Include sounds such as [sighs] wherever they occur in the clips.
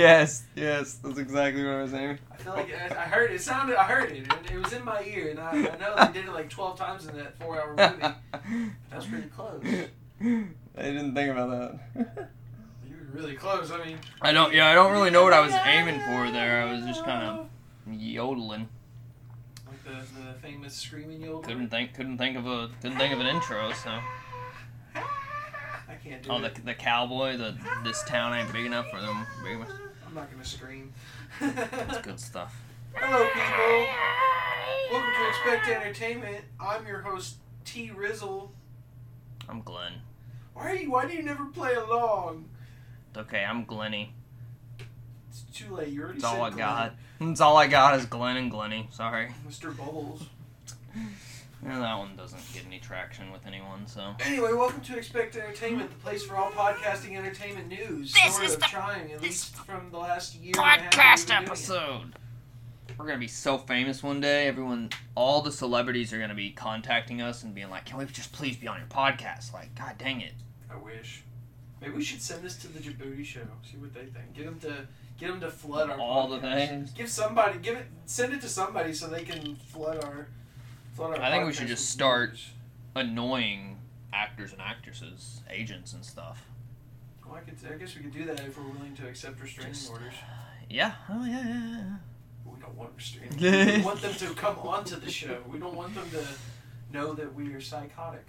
yes, yes, that's exactly what I was saying. I feel like I, I heard it. Sounded. I heard it. and It was in my ear, and I, I know they did it like twelve times in that four-hour [laughs] movie. That was pretty close. I didn't think about that. [laughs] You were really close. I mean, I don't. Yeah, I don't really know what I was aiming for there. I was just kind of yodeling. like the, the famous screaming yodel. Couldn't think. Couldn't think of a. Couldn't think of an intro. So. I can't do Oh, the, the cowboy. The this town ain't big enough for them. Big enough. I'm not gonna scream. That's good [laughs] stuff. Hello, people. Welcome to Expect Entertainment. I'm your host T Rizzle. I'm Glenn. Why are you? Why do you never play along? It's okay. I'm Glenny. It's too late. You already That's all I said got. It's all I got is Glenn and Glenny. Sorry. Mr. Bubbles. [laughs] Yeah, that one doesn't get any traction with anyone. So. Anyway, welcome to Expect Entertainment, the place for all podcasting entertainment news. This sort is of the- trying, at this least from the last year. and a half podcast been it. episode. We're gonna be so famous one day. Everyone, all the celebrities are gonna be contacting us and being like, "Can we just please be on your podcast?" Like, God dang it! I wish. Maybe we should send this to the Djibouti show. See what they think. Get them to get them to flood our All the things. Give somebody. Give it. Send it to somebody so they can flood our. I think we should just start- Annoying actors and actresses, agents and stuff. Well, I, could, I guess we could do that if we're willing to accept restraining Just- orders. Uh, yeah. Oh yeah. yeah, yeah. We don't want restraining. [laughs] orders. we want them to come onto the show. We don't want them to know that we are psychotic.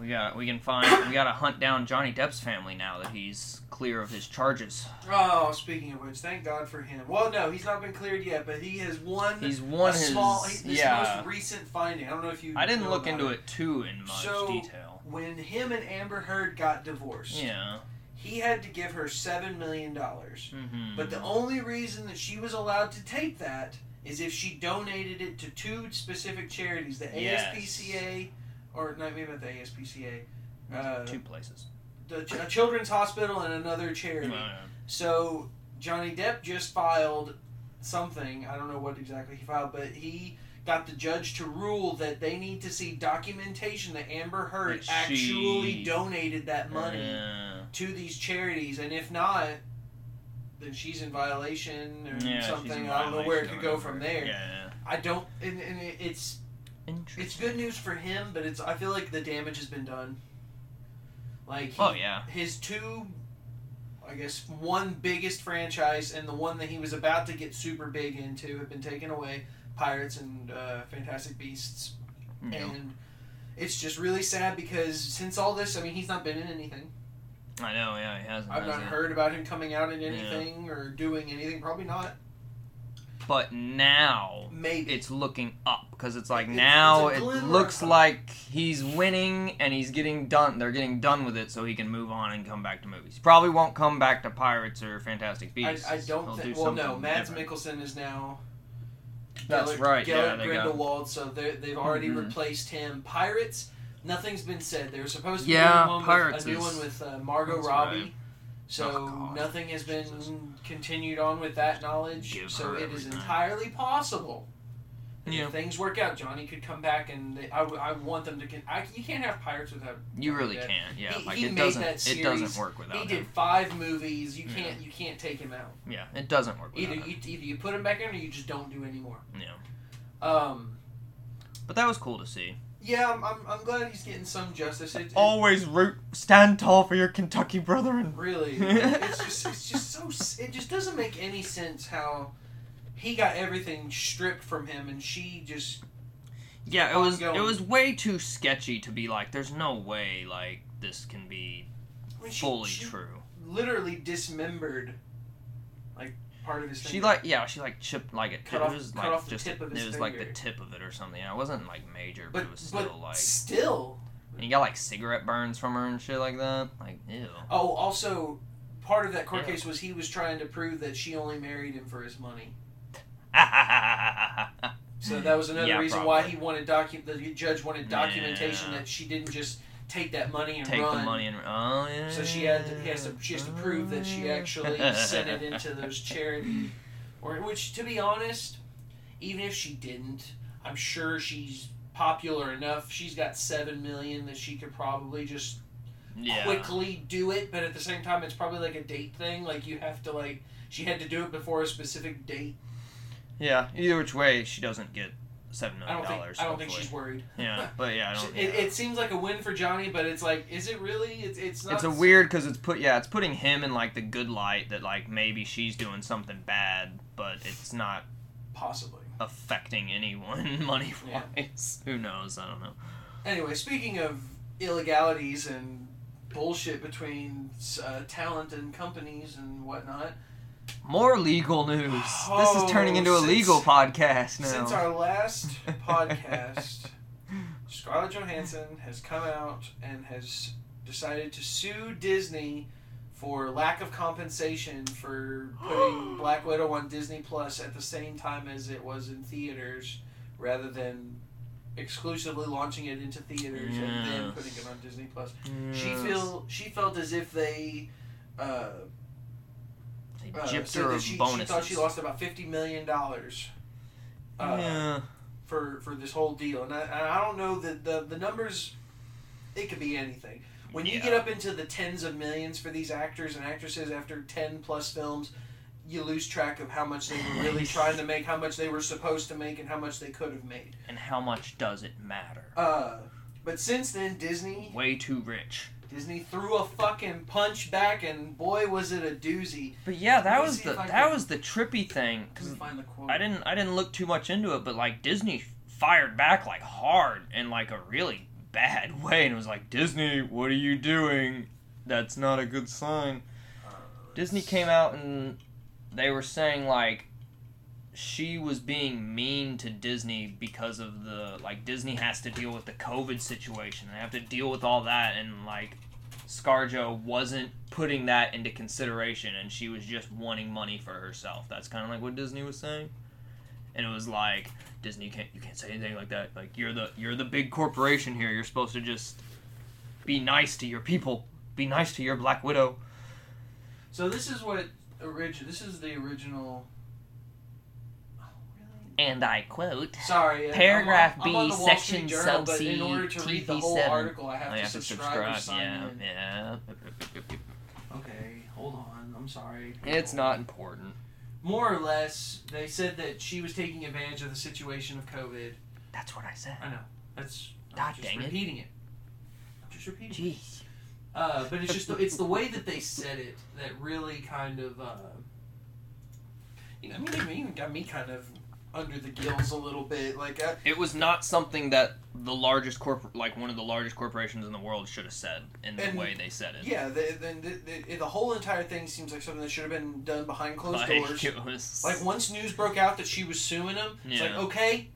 We got. We can find. We got to hunt down Johnny Depp's family now that he's clear of his charges. Oh, speaking of which, thank God for him. Well, no, he's not been cleared yet, but he has won He's won his. small. His yeah. most recent finding. I don't know if you. I didn't look into it too in much So- detail. When him and Amber Heard got divorced, Yeah. he had to give her seven million dollars. Mm-hmm. But the only reason that she was allowed to take that is if she donated it to two specific charities: the Yes. ASPCA, or not maybe not the ASPCA, uh, two places. the Ch- a Children's Hospital and another charity. Uh, So Johnny Depp just filed something. I don't know what exactly he filed, but he got the judge to rule that they need to see documentation that Amber Heard That she- actually donated that money uh, to these charities, and if not, then she's in violation or yeah, something. in I don't know where it could go from there. Yeah. I don't, and, and it's Interesting. it's good news for him, but it's I feel like the damage has been done. Like he, Oh yeah. his two I guess one biggest franchise and the one that he was about to get super big into have been taken away pirates and uh, fantastic beasts Yeah. and it's just really sad because since all this i mean he's not been in anything I know. Yeah, he hasn't. i've has not he? heard about him coming out in anything or doing anything probably not But now maybe it's looking up because it's like It's- now it's it looks like he's winning and he's getting done. They're getting done with it so he can move on and come back to movies. Probably won't come back to Pirates or Fantastic I, Beasts. I He'll don't do think well no mads different. mikkelsen is now That's Gellert- right. Yeah, Gellert they got. Grindelwald, so they're- they've already Mhm. replaced him. Pirates, nothing's been said. They were supposed to be Yeah, one Pirates with, a new is- one with uh, Margot that's Robbie. right. So Oh, nothing has been Jesus. continued on with that knowledge. Give so it is entirely possible. Yeah. If things work out, Johnny could come back, and they, I, I want them to. Con- I, you can't have Pirates without. You really Depp. can. Yeah. He- like he it made doesn't. that It doesn't work without He him. did five movies. You can't. You can't take him out. Yeah. It doesn't work without Either him. you, either you put him back in, or you just don't do anymore. Yeah. Um. But that was cool to see. Yeah, I'm, I'm, I'm glad he's getting some justice. It, it, Always root, stand tall for your Kentucky brethren. Really, [laughs] it's just it's just so it just doesn't make any sense how he got everything stripped from him and she just Yeah, it was ongoing. it was way too sketchy to be like. There's no way like this can be I mean, she, fully she true. literally dismembered like part of his. She like yeah, she like chipped like it. Cut it off- was cut like off the just tip of his it was like the tip of it or something. It wasn't like major, but, but it was still but like. still. And you got like cigarette burns from her and shit like that. Like ew. Oh, also, part of that court Yeah. case was he was trying to prove that she only married him for his money. [laughs] So that was another Yeah, reason why he wanted docu- The judge wanted documentation Yeah. that she didn't just take that money and Take run. the money and oh yeah. So she had to, has to she has to prove that she actually [laughs] sent it into those charity, or which to be honest, even if she didn't, I'm sure she's popular enough. She's got seven million that she could probably just Yeah. quickly do it, but at the same time, it's probably like a date thing. Like you have to like she had to do it before a specific date. Yeah. Either which way, she doesn't get seven I million think dollars. I don't think she's worried. Yeah, [laughs] but yeah, I don't. It, yeah. it seems like a win for Johnny, but it's like, is it really? It's it's not. it's a weird because it's put yeah it's putting him in like the good light that like maybe she's doing something bad but it's not possibly. affecting anyone [laughs] money wise who knows i don't know Anyway, speaking of illegalities and bullshit between uh, talent and companies and whatnot, more legal news this Oh, is turning into a since- legal podcast now since our last [laughs] podcast, Scarlett Johansson has come out and has decided to sue Disney for lack of compensation for putting [gasps] Black Widow on Disney Plus at the same time as it was in theaters, rather than exclusively launching it into theaters and then putting it on Disney Plus. She feel she felt as if they. Uh, uh, gypped said her of she, she thought she lost about fifty million dollars. Uh, yeah for for this whole deal, and I, and I don't know that the the numbers. It could be anything. When you Yeah. get up into the tens of millions for these actors and actresses after ten plus films, you lose track of how much they were [sighs] really trying to make, how much they were supposed to make, and how much they could have made. and how much does it matter Uh, but since then, Disney way too rich Disney threw a fucking punch back, and boy was it a doozy. but yeah that was the that can- was the trippy thing because me find the quote. I didn't I didn't look too much into it, but like Disney fired back like hard in like a really bad [laughs] way, and it was like Disney, what are you doing? That's not a good sign. Uh, Disney came out and they were saying like she was being mean to Disney because of the like Disney has to deal with the COVID situation. They have to deal with all that and like ScarJo wasn't putting that into consideration and she was just wanting money for herself. That's kind of like what Disney was saying. And it was like Disney you can't you can't say anything like that. Like you're the you're the big corporation here. You're supposed to just be nice to your people. Be nice to your Black Widow. So this is what origin. This is the original. Oh, really? And I quote Sorry. Paragraph I'm, I'm on B, section Street Journal, sub in C, order to read the whole TV7. article, I have, I to, have to subscribe or subscribe. sign Yeah, in. yeah. Okay, hold on. I'm sorry. It's not important. More or less, they said that she was taking advantage of the situation of COVID. That's what I said. I know. That's. I'm God just dang it. repeating it. I'm just repeating. it. Jeez. Uh, but it's just the, it's the way that they said it that really kind of uh, you know, I mean, it even got me kind of under the gills a little bit. Like, uh, It was not something that the largest corp, like one of the largest corporations in the world, should have said in the And- way they said it. yeah, the, the, the, whole entire thing seems like something that should have been done behind closed Like, doors. was. Like once news broke out that she was suing him, it's like okay,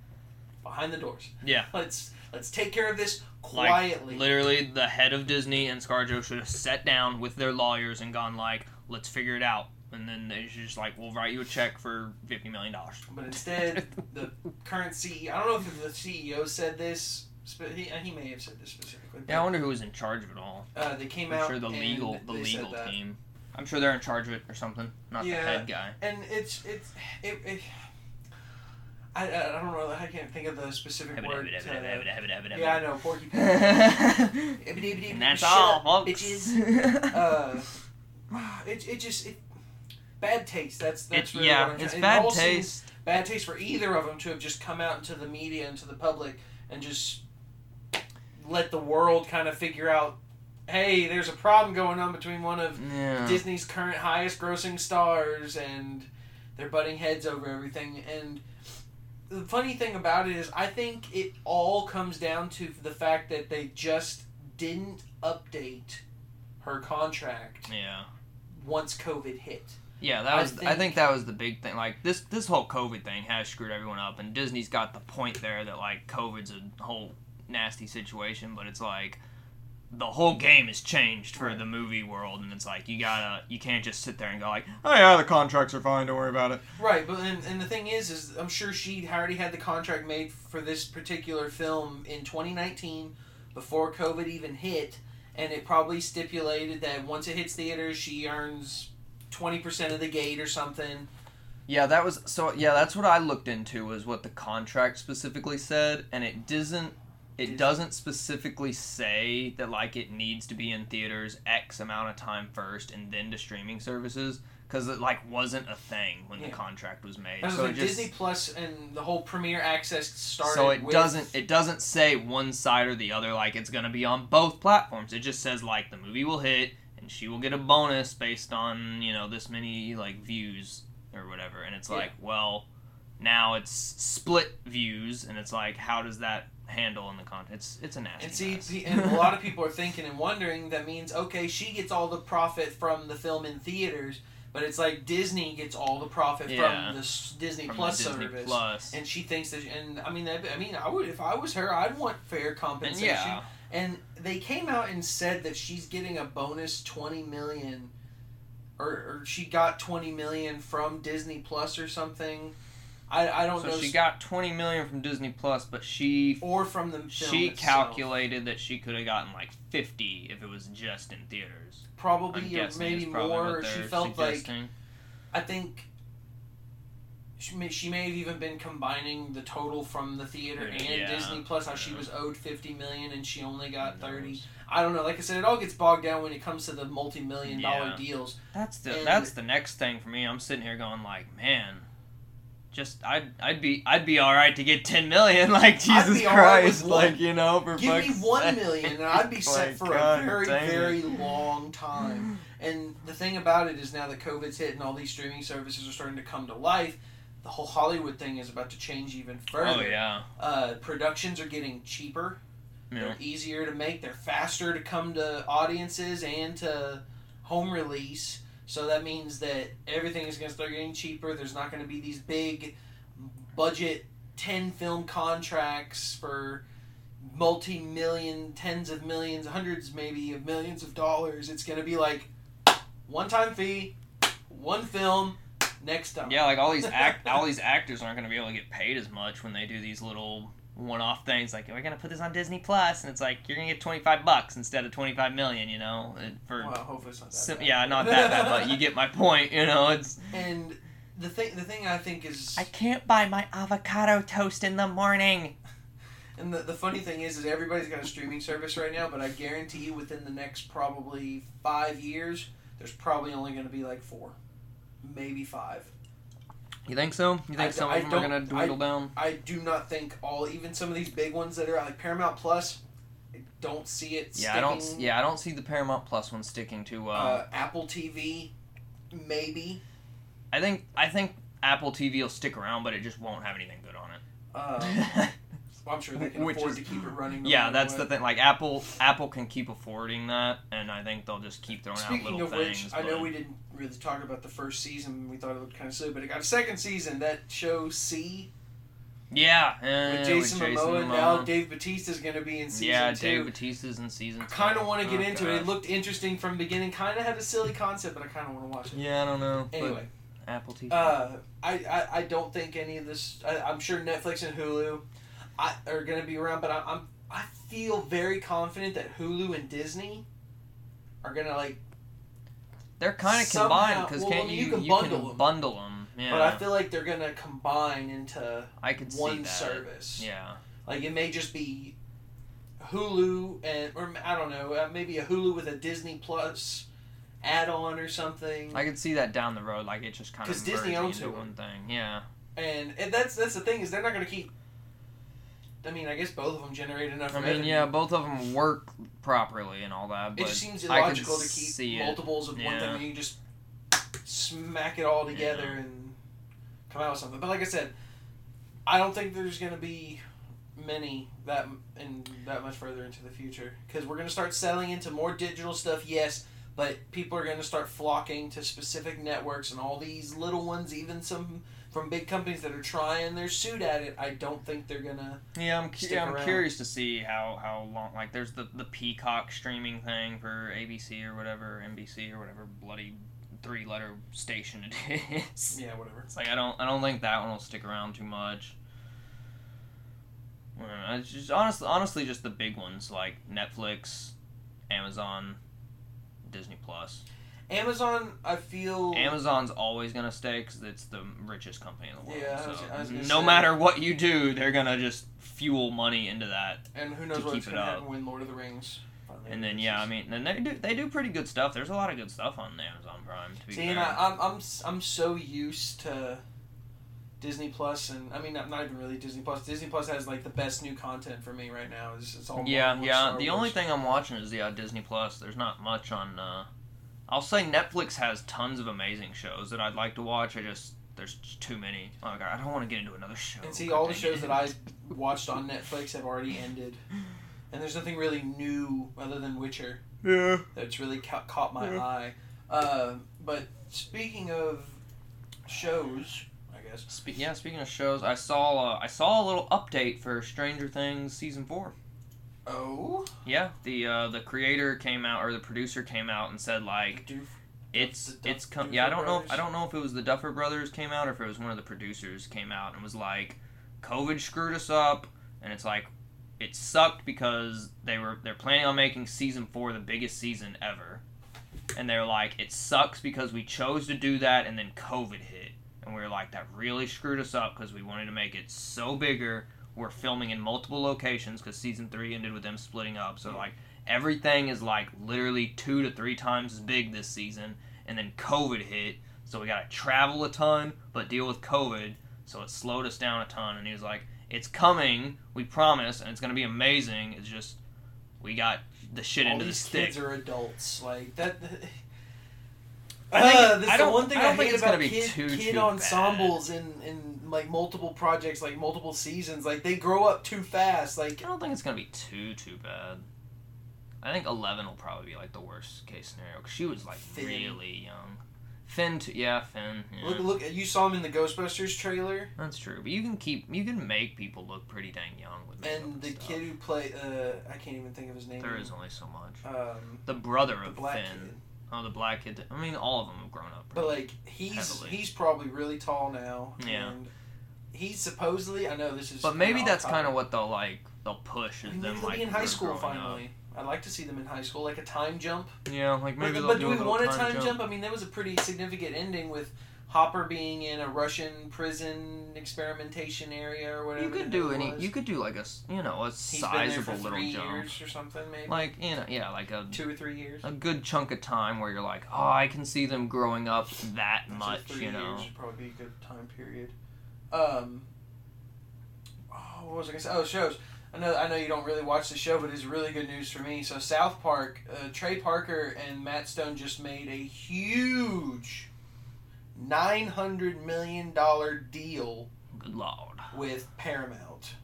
behind the doors. Yeah. Let's let's take care of this Like, quietly. Literally, the head of Disney and ScarJo should have sat down with their lawyers and gone like, "Let's figure it out." And then they should just like, "We'll write you a check for fifty million dollars." but instead, the current CEO. I don't know if the CEO said this. He, he may have said this specifically. Yeah, I wonder who was in charge of it all. Uh, they came I'm out. sure the legal the legal team. I'm sure they're in charge of it or something. Not Yeah. the head guy. and it's it's it. it I, I don't know. I can't think of the specific word. yeah, I know. Porcupine. [laughs] and that's all, folks. bitches. [laughs] Uh, it, it just it, bad taste. That's that's it's really yeah, what I'm it's trying- bad seems taste. Bad taste for either of them to have just come out into the media and to the public and just let the world kind of figure out, hey, there's a problem going on between one of Yeah. Disney's current highest grossing stars and they're butting heads over everything and the funny thing about it is I think it all comes down to the fact that they just didn't update her contract Yeah. once COVID hit. Yeah, that I was. I think- think that was the big thing. Like this, this whole COVID thing has screwed everyone up, and Disney's got the point there that like COVID's a whole nasty situation, but it's like the whole game has changed for Right. the movie world, and it's like you gotta, you can't just sit there and go like, oh yeah, the contracts are fine, don't worry about it. Right, but and, and the thing is, is I'm sure she already had the contract made for this particular film in 2019 before COVID even hit, and it probably stipulated that once it hits theaters, she earns 20% of the gate or something. Yeah, that was so. Yeah, that's what I looked into was what the contract specifically said, and it doesn't. it doesn't specifically say that like it needs to be in theaters X amount of time first and then to streaming services because it like wasn't a thing when Yeah. the contract was made. That was so like it just, Disney Plus and the whole Premier Access started. so it with- doesn't it doesn't say one side or the other like it's gonna be on both platforms. It just says like the movie will hit and she will get a bonus based on you know this many like views or whatever. And it's Yeah. like well now it's split views and it's like how does that handle in the content? It's it's a nasty And see, and a lot of [laughs] people are thinking and wondering that means okay, she gets all the profit from the film in theaters, but it's like Disney gets all the profit Yeah. from the Disney From Plus the Disney service. Plus. And she thinks that, and I mean, I mean, I would if I was her, I'd want fair compensation. yeah, And they came out and said that she's getting a bonus twenty million, or, or she got twenty million from Disney Plus or something. I, I don't so know. she got twenty million from Disney Plus, but she or from the film she itself. calculated that she could have gotten like fifty if it was just in theaters. I'm probably or maybe probably more. she felt like. I think she may, she may have even been combining the total from the theater and Yeah. Disney Plus. How she was owed fifty million and she only got thirty. I don't know. Like I said, it all gets bogged down when it comes to the multi-million dollar Yeah. deals. That's the and- that's the next thing for me. I'm sitting here going like, man, just I'd I'd be I'd be all right to get ten million. [laughs] Like Jesus be all right with Christ, one. like you know, for Give me fuck's one sake. million and I'd be [laughs] set Like, for God a very dang it. very long [laughs] time. And the thing about it is now that COVID's hit and all these streaming services are starting to come to life, the whole Hollywood thing is about to change even further. Oh yeah, Uh, productions are getting cheaper. yeah. They're easier to make. They're faster to come to audiences and to home release. So that means that everything is going to start getting cheaper. There's not going to be these big budget 10 film contracts for multi million, tens of millions, hundreds maybe of millions of dollars. It's going to be like one time fee, one film, next time. Yeah, like all these [laughs] act all these actors aren't going to be able to get paid as much when they do these little one-off things like are we're going to put this on Disney Plus and it's like you're going to get 25 bucks instead of 25 million, you know, for Well, hopefully it's not that sim- bad. yeah, not that bad, but you get my [laughs] point, you know, it's And the thing, the thing I think is, I can't buy my avocado toast in the morning. and the, the funny thing is, is everybody's got a streaming service right now, but I guarantee you, within the next probably five years, there's probably only going to be like four, maybe five. You think so? You think I- some I of them are going to dwindle down? I do not think all, even some of these big ones that are like Paramount Plus, I don't see it. Yeah, I don't. Yeah, I don't see the Paramount Plus one sticking too well. Uh, Apple TV, maybe. I think. I think Apple TV will stick around, but it just won't have anything good on Uh, it. [laughs] well, I'm sure they can Which afford is- to keep it running. no yeah, that's what. the thing. Like Apple, Apple can keep affording that, and I think they'll just keep throwing out Speaking little of things. which, I know we didn't really talk about the first season. We thought it looked kind of silly, but it got a second season. That show See Yeah, eh, with Jason, Momoa. Momoa. Now Dave Bautista's going to be in season yeah, two. Dave Bautista's in season. I kind of want to get Oh, into it. It looked interesting from the beginning. Kind of had a silly concept, but I kind of want to watch it. Yeah, I don't know. but Anyway, Apple TV. uh, I, I I don't think any of this. I, I'm sure Netflix and Hulu I, are going to be around, but I, I'm I feel very confident that Hulu and Disney are going to like. They're kind of combined because well, can't I mean, you? you can you bundle can 'em. bundle them. Yeah, But I feel like they're going to combine into I could one service. Yeah. Like it may just be Hulu and or I don't know, uh, maybe a Hulu with a Disney Plus add-on or something. I could see that down the road, like it just kind of 'Cause Disney owns into Hulu. one thing. Yeah. and, and that's that's the thing is they're not going to keep. I mean, I guess both of them generate enough. I mean, yeah, both of them work properly and all that, It but just seems illogical to keep multiples of one Yeah. thing when you just smack it all together Yeah. and come out with something. But like I said, I don't think there's going to be many that in that much further into the future because we're going to start selling into more digital stuff. Yes, but people are going to start flocking to specific networks and all these little ones, even some from big companies that are trying their suit at it. I don't think they're gonna. Yeah, I'm, cu- stick yeah, I'm around. curious to see how, how long. Like, there's the the Peacock streaming thing for ABC or whatever, NBC or whatever bloody three letter station it [laughs] is. Yeah, whatever. It's like I don't I don't think that one will stick around too much. I It's just honestly honestly just the big ones like Netflix, Amazon, Disney Plus. Amazon, I feel. Amazon's always gonna stay because it's the richest company in the world. Yeah, I was- so I was gonna no say- matter what you do, they're gonna just fuel money into that. And who knows To what's up. happen when Lord of the Rings. And then yeah, I mean, then they do they do pretty good stuff. There's a lot of good stuff on Amazon Prime. To be See, fair. and I, I'm I'm I'm so used to Disney Plus, and I mean not, not even really Disney Plus. Disney Plus has like the best new content for me right now. Is it's all yeah, yeah. The only thing I'm watching is yeah Disney Plus. There's not much on. Uh, I'll say Netflix has tons of amazing shows that I'd like to watch. I just there's too many. Oh god, I don't want to get into another show. And see, all the shows that I watched on Netflix have already ended, [laughs] and there's nothing really new other than Witcher yeah. that's really ca- caught my Yeah. eye. Uh, but speaking of shows, I guess Spe- yeah, speaking of shows, I saw uh, I saw a little update for Stranger Things season four. Oh, Yeah, the uh, the creator came out or the producer came out and said like Doof- it's Duff- it's com- yeah I don't know Brothers? I don't know if it was the Duffer Brothers came out or if it was one of the producers came out and was like COVID screwed us up and it's like it sucked because they were they're planning on making season four the biggest season ever. And they're like it sucks because we chose to do that and then COVID hit. And we were like that really screwed us up because we wanted to make it so bigger we're filming in multiple locations because season three ended with them splitting up. So like everything is like literally two to three times as big this season. And then covid hit so we gotta travel a ton but deal with covid. So it slowed us down a ton. And he was like it's coming we promise and it's gonna be amazing. It's just we got the shit all into the stick. kids are adults. Like that. [laughs] I think- Uh, I the don't- one thing I I, don't think hate it's gonna about be kid, kid ensembles in, in like multiple projects, like multiple seasons. Like they grow up too fast. Like I don't think it's gonna be too too bad. I think eleven will probably be like the worst case scenario because she was like Finn. really young. Finn, yeah, Finn. Yeah. look, look, you saw him in the Ghostbusters trailer, That's true, but you can keep you can make people look pretty dang young with makeup and the stuff. kid who played, uh, I can't even think of his name. There is only so much. Um, The brother the of Finn. kid. Oh, the black kid. I mean, all of them have grown up. But like he's Heavily. he's probably really tall now. Yeah. And he's supposedly I know this is. but maybe that's kind of what they'll like. They'll push I is mean, them like be in high school growing up. finally. I'd like to see them in high school, like a time jump. Yeah, like maybe but but do, do we want a time, jump. jump? I mean, that was a pretty significant ending with Hopper being in a Russian prison experimentation area or whatever. You could do any. was. You could do like a you know a He's sizable little three jump. years or something, maybe Like you know, yeah, like a two or three years. a good chunk of time where you're like, oh, I can see them growing up that So much, you know. years would probably be a good time period. Um. Oh, what was I gonna say? Oh, shows. I know. I know you don't really watch the show, but it's really good news for me. So South Park, uh, Trey Parker and Matt Stone just made a huge, nine hundred million dollar deal Good lord. with Paramount.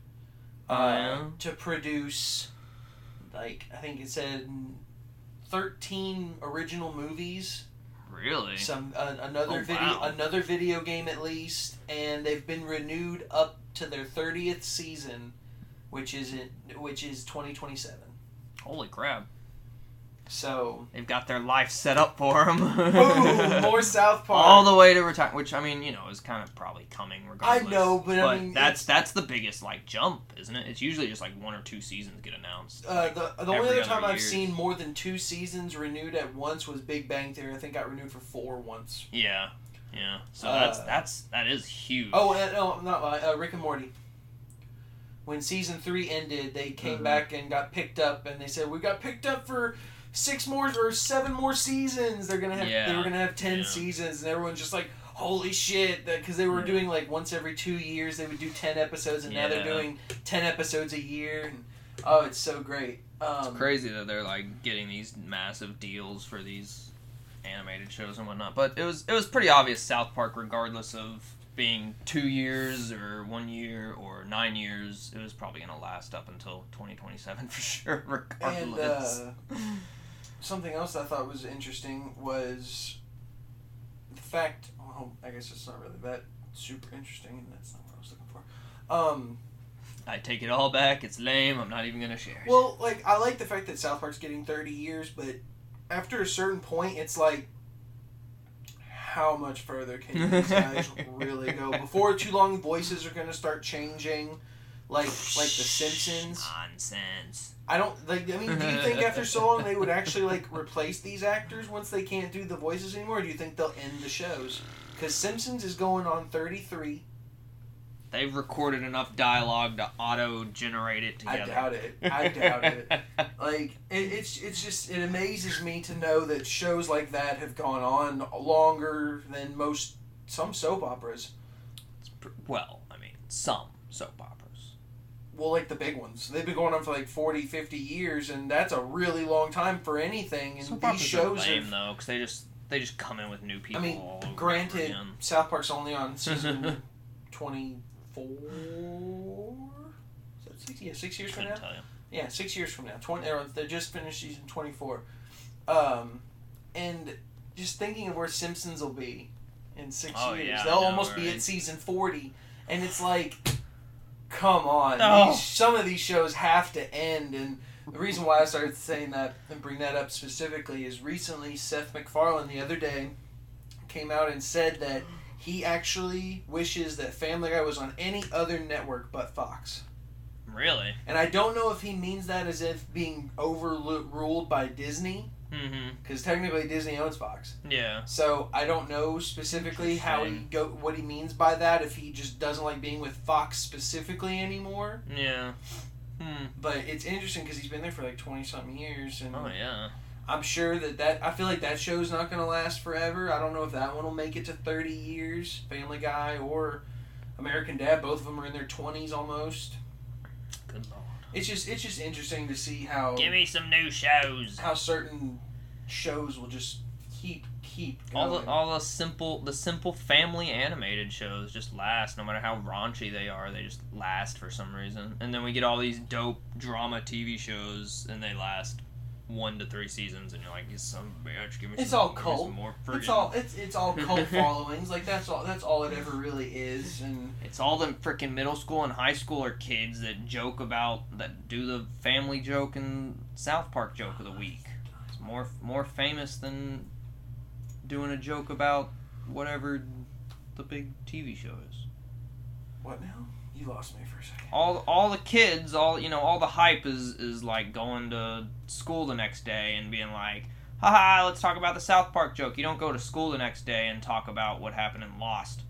Oh, uh, yeah? To produce, like I think it said, thirteen original movies Really? some uh, another Oh, video wow. another video game at least and they've been renewed up to their 30th season which is in, which is 2027 Holy crap! So They've got their life set up for them. boom more [laughs] south park All the way to retire, which I mean, you know, is kind of probably coming regardless. I know, but I mean, that's that's the biggest like jump, isn't it? It's usually just like one or two seasons get announced. uh, the, the only other other time I've seen more than two seasons renewed at once was Big Bang Theory. I think got renewed for four once. yeah, yeah. So Uh, that's that's that is huge. Oh, and, no, not uh, Rick and Morty. When season three ended, they came Mhm. back and got picked up, and they said we got picked up for six more or seven more seasons. They're gonna have they were gonna have ten yeah. seasons, and everyone's just like, holy shit! Because they were Yeah. doing like once every two years, they would do ten episodes, and now they're doing ten episodes a year. And, oh, it's so great. Um, It's crazy that they're like getting these massive deals for these animated shows and whatnot. But it was it was pretty obvious South Park, regardless of being two years or one year or nine years, it was probably gonna last up until 2027 [laughs] for sure. And Regardless. uh, something else I thought was interesting was the fact. Well, I guess it's not really that super interesting, and that's not what I was looking for. Um, I take it all back. It's lame. I'm not even gonna share it. well, like I like the fact that South Park's getting thirty years, but after a certain point, it's like. How much further can these [laughs] guys really go? Before too long, voices are going to start changing, like like The Simpsons. Nonsense. I don't like. I mean, do you think after so long they would actually like replace these actors once they can't do the voices anymore? Or do you think they'll end the shows? Because Simpsons is going on thirty three. they've recorded enough dialogue to auto generate it I together. doubt it. I doubt it. [laughs] Like it, it's it's just it amazes me to know that shows like that have gone on longer than most some soap operas. Well, I mean, some soap operas. Well, like the big ones, they've been going on for like 40, 50 years, and that's a really long time for anything. And Soap these are shows lame have. though, because they just they just come in with new people. I mean, Granted. South Park's only on [laughs] season twenty four. Is that six? Yeah, six years from couldn't now. tell you. Yeah, six years from now. Twenty. They just finished season twenty four. Um, and just thinking of where Simpsons will be in six Oh, years, yeah, they'll know, almost be right? at season forty, and it's like, come on, No. these, some of these shows have to end. And the reason why I started saying that and bring that up specifically is recently Seth MacFarlane the other day came out and said that he actually wishes that Family Guy was on any other network but Fox. Really? And I don't know if he means that as if being overruled by Disney, Mm-hmm. because technically Disney owns Fox. Yeah. So I don't know specifically how he go what he means by that. If he just doesn't like being with Fox specifically anymore. Yeah. Hmm. But it's interesting because he's been there for like twenty something years, and Oh yeah. I'm sure that that I feel like that show's not going to last forever. I don't know if that one will make it to 30 years. Family Guy or American Dad, both of them are in their 20s almost. Good lord. It's just it's just interesting to see how Give me some new shows. how certain shows will just keep keep All going. the all the simple the simple family animated shows just last no matter how raunchy they are they just last for some reason and then we get all these dope drama TV shows and they last one to three seasons and you're like you son of a bitch give me It's some, all give me cult. some more it's friggin- all it's it's all [laughs] cult followings. Like that's all that's all it ever really is. And It's all the freaking middle school and high schooler kids that joke about that do the family joke and South Park joke of the week. It's more more famous than doing a joke about whatever the big TV show is. what now? You lost me for a second. All all the kids, all you know, all the hype is is like going to school the next day and being like, haha, let's talk about the South Park joke. You don't go to school the next day and talk about what happened in Lost.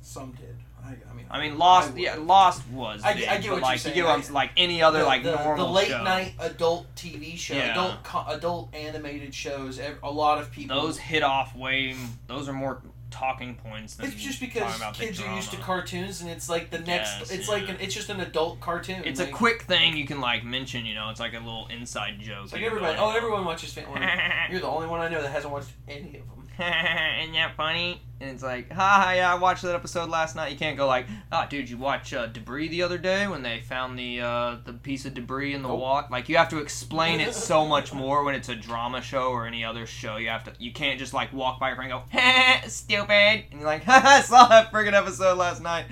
Some did. I, I mean. I mean, Lost, would. yeah, Lost was. I big, I get what like, you're You get saying. s- like any other the, like the, normal the late show. night adult TV show, Yeah. adult adult animated shows. A lot of people. Those hit off way. Those are more talking points It's just because kids are used to cartoons, and it's like the next. Yes, it's yeah. like an, it's just an adult cartoon. It's a quick thing you can like mention. You know, it's like a little inside joke. It's like everybody. Oh, everyone watches Family. [laughs] You're the only one I know that hasn't watched any of them. [laughs] Isn't that funny? And it's like, ha, ha yeah, I watched that episode last night. You can't go like, ah, dude, you watch uh, Debris the other day when they found the uh, the piece of debris in the Nope. water. Like, you have to explain it so much more when it's a drama show or any other show. You have to, you can't just like walk by your friend and go, ha, [laughs] stupid, and you're like, ha, [laughs] I saw that friggin' episode last night.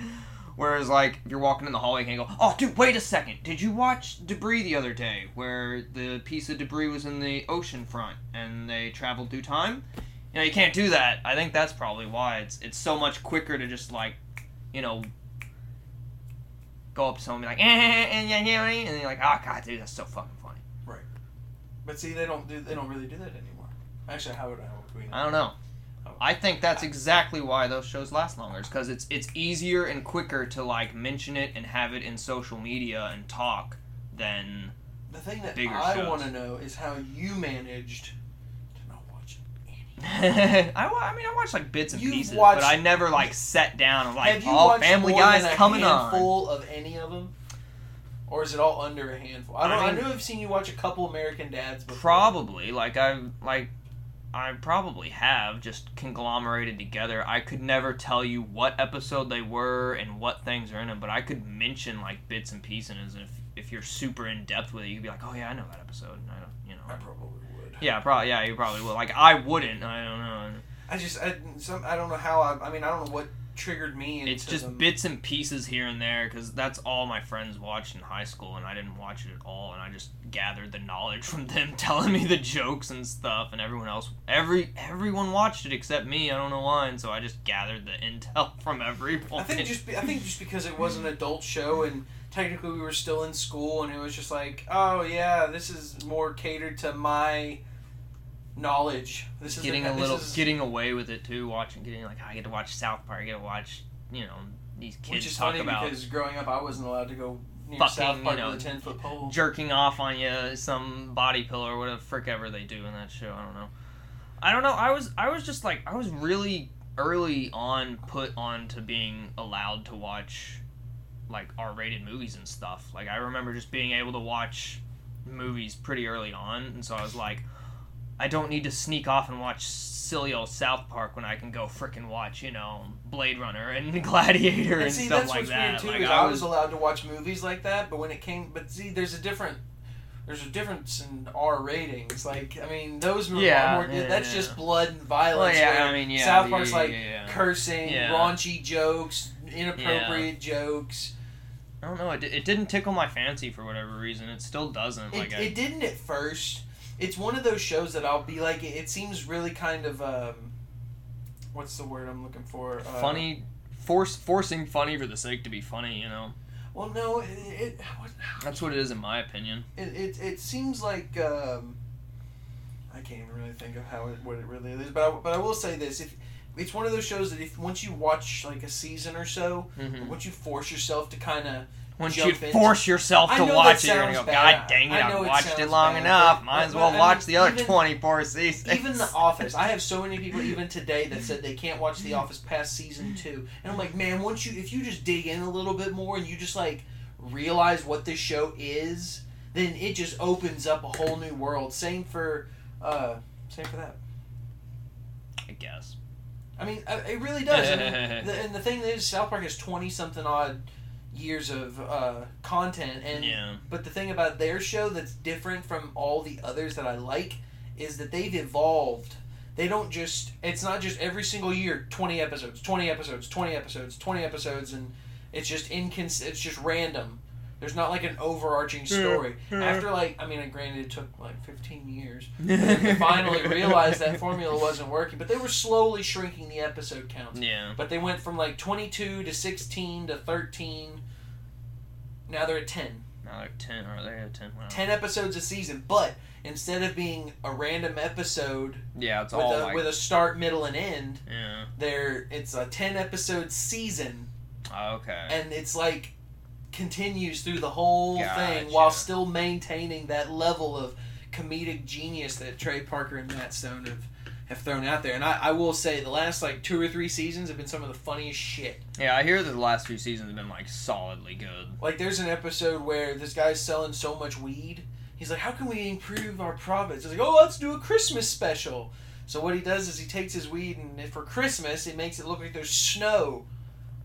Whereas, like, if you're walking in the hallway, you can go, oh, dude, wait a second. Did you watch Debris the other day where the piece of debris was in the ocean front and they traveled through time? You know, you can't do that. I think that's probably why it's it's so much quicker to just like, you know, go up to someone and be like, [laughs] eh, eh, eh, eh and yeah, yeah, and you're like, oh god, dude, that's so fucking funny. Right but see, they don't do. They don't really do that anymore. Actually, how would I? Would? I don't know. Oh. I think that's exactly why those shows last longer. It's because it's it's easier and quicker to like mention it and have it in social media and talk than The thing that Bigger I want to know is how you managed to not watch any. [laughs] I, I mean I watched like bits and You've pieces, watched- but I never like sat down and like Have you oh watched Family more Guy's than a coming on. handful of any of them? Or is it all under a handful? I don't. I I, mean- know I've seen you watch a couple American Dads before. Probably like I like I probably have just conglomerated together. I could never tell you what episode they were and what things are in them, but I could mention like bits and pieces. And if if you're super in depth with it, you could be like, oh yeah, I know that episode. And I don't, you know. I probably. Yeah, probably. Yeah, you probably will. Like I wouldn't. I don't know. I just I, some I don't know how I. I mean I don't know what triggered me It's just them. bits and pieces here and there because that's all my friends watched in high school, and I didn't watch it at all. And I just gathered the knowledge [laughs] from them [laughs] telling me the jokes and stuff, and everyone else, every everyone watched it except me. I don't know why, and so I just gathered the [laughs] intel from everyone. I think just be, I think just because it was an adult show and technically we were still in school and it was just like oh yeah this is more catered to my knowledge. This is getting the, a little is, getting away with it too, watching, getting like I get to watch South Park, I get to watch, you know, these kids Which is talk funny about because growing up, I wasn't allowed to go near Fucking, South Park you know, with a ten foot pole. jerking off on you, some body pillow or whatever frick ever they do in that show. I don't know. I don't know. I was I was just like I was really early on put on to being allowed to watch like R rated movies and stuff. Like I remember just being able to watch movies pretty early on, and so I was like, I don't need to sneak off and watch silly old South Park when I can go frickin' watch, you know, Blade Runner and [laughs] Gladiator and, And see, stuff like that. too. like I was allowed to watch movies like that, but when it came, but see, there's a different, there's a difference in R ratings. Like, I mean, those movies Yeah, more. yeah, that's yeah. just blood and violence. well, yeah, I mean, yeah, South Park's like cursing, raunchy jokes, inappropriate jokes. I don't know. It, it didn't tickle my fancy for whatever reason. It still doesn't. It, Like I, it didn't at first. It's one of those shows that I'll be like. It, it seems really kind of um, what's the word I'm looking for? Uh, funny, force forcing funny for the sake to be funny. You know, Well, no, it it, what, that's what it is in my opinion. it, it, it seems like um, I can't even really think of how it what it really is. But I, but I will say this: if it's one of those shows that if once you watch like a season or so, Mm-hmm. once you force yourself to kind of Once you force yourself to watch it, you're gonna go, bad. God dang it! I've know it watched it long bad, enough. but- Might as but well I watch mean, the other even- 24 seasons. even The Office. I have so many people [laughs] even today that said they can't watch The Office past season two, and I'm like, man, once you if you just dig in a little bit more and you just like realize what this show is, then it just opens up a whole new world. Same for, uh, same for that. I guess. I mean, uh, it really does. Mean, [laughs] the, and the thing is, South Park has twenty something odd years of uh, content, and yeah. But the thing about their show that's different from all the others that I like is that they've evolved. They don't just it's not just every single year 20 episodes, 20 episodes, 20 episodes, 20 episodes and it's just incons it's just random. There's not like an overarching story. After like I mean granted it took like 15 years [laughs] to finally realize that formula wasn't working, but they were slowly shrinking the episode counts. Yeah. But they went from like 22 to 16 to 13. Now they're at 10. Now they're 10. Are they at 10? Wow. 10 episodes a season, but instead of being a random episode Yeah, it's with all a, like. with a start, middle, and end, yeah. there it's a 10 episode season, oh, Okay. and it's like continues through the whole thing while still maintaining that level of comedic genius that Trey Parker and Matt Stone have, have thrown out there. And I, I will say, the last like two or three seasons have been some of the funniest shit. Yeah, I hear that the last few seasons have been like solidly good. Like, there's an episode where this guy's selling so much weed. He's like, "How can we improve our profits?" He's like, "Oh, let's do a Christmas special." So what he does is he takes his weed and for Christmas it makes it look like there's snow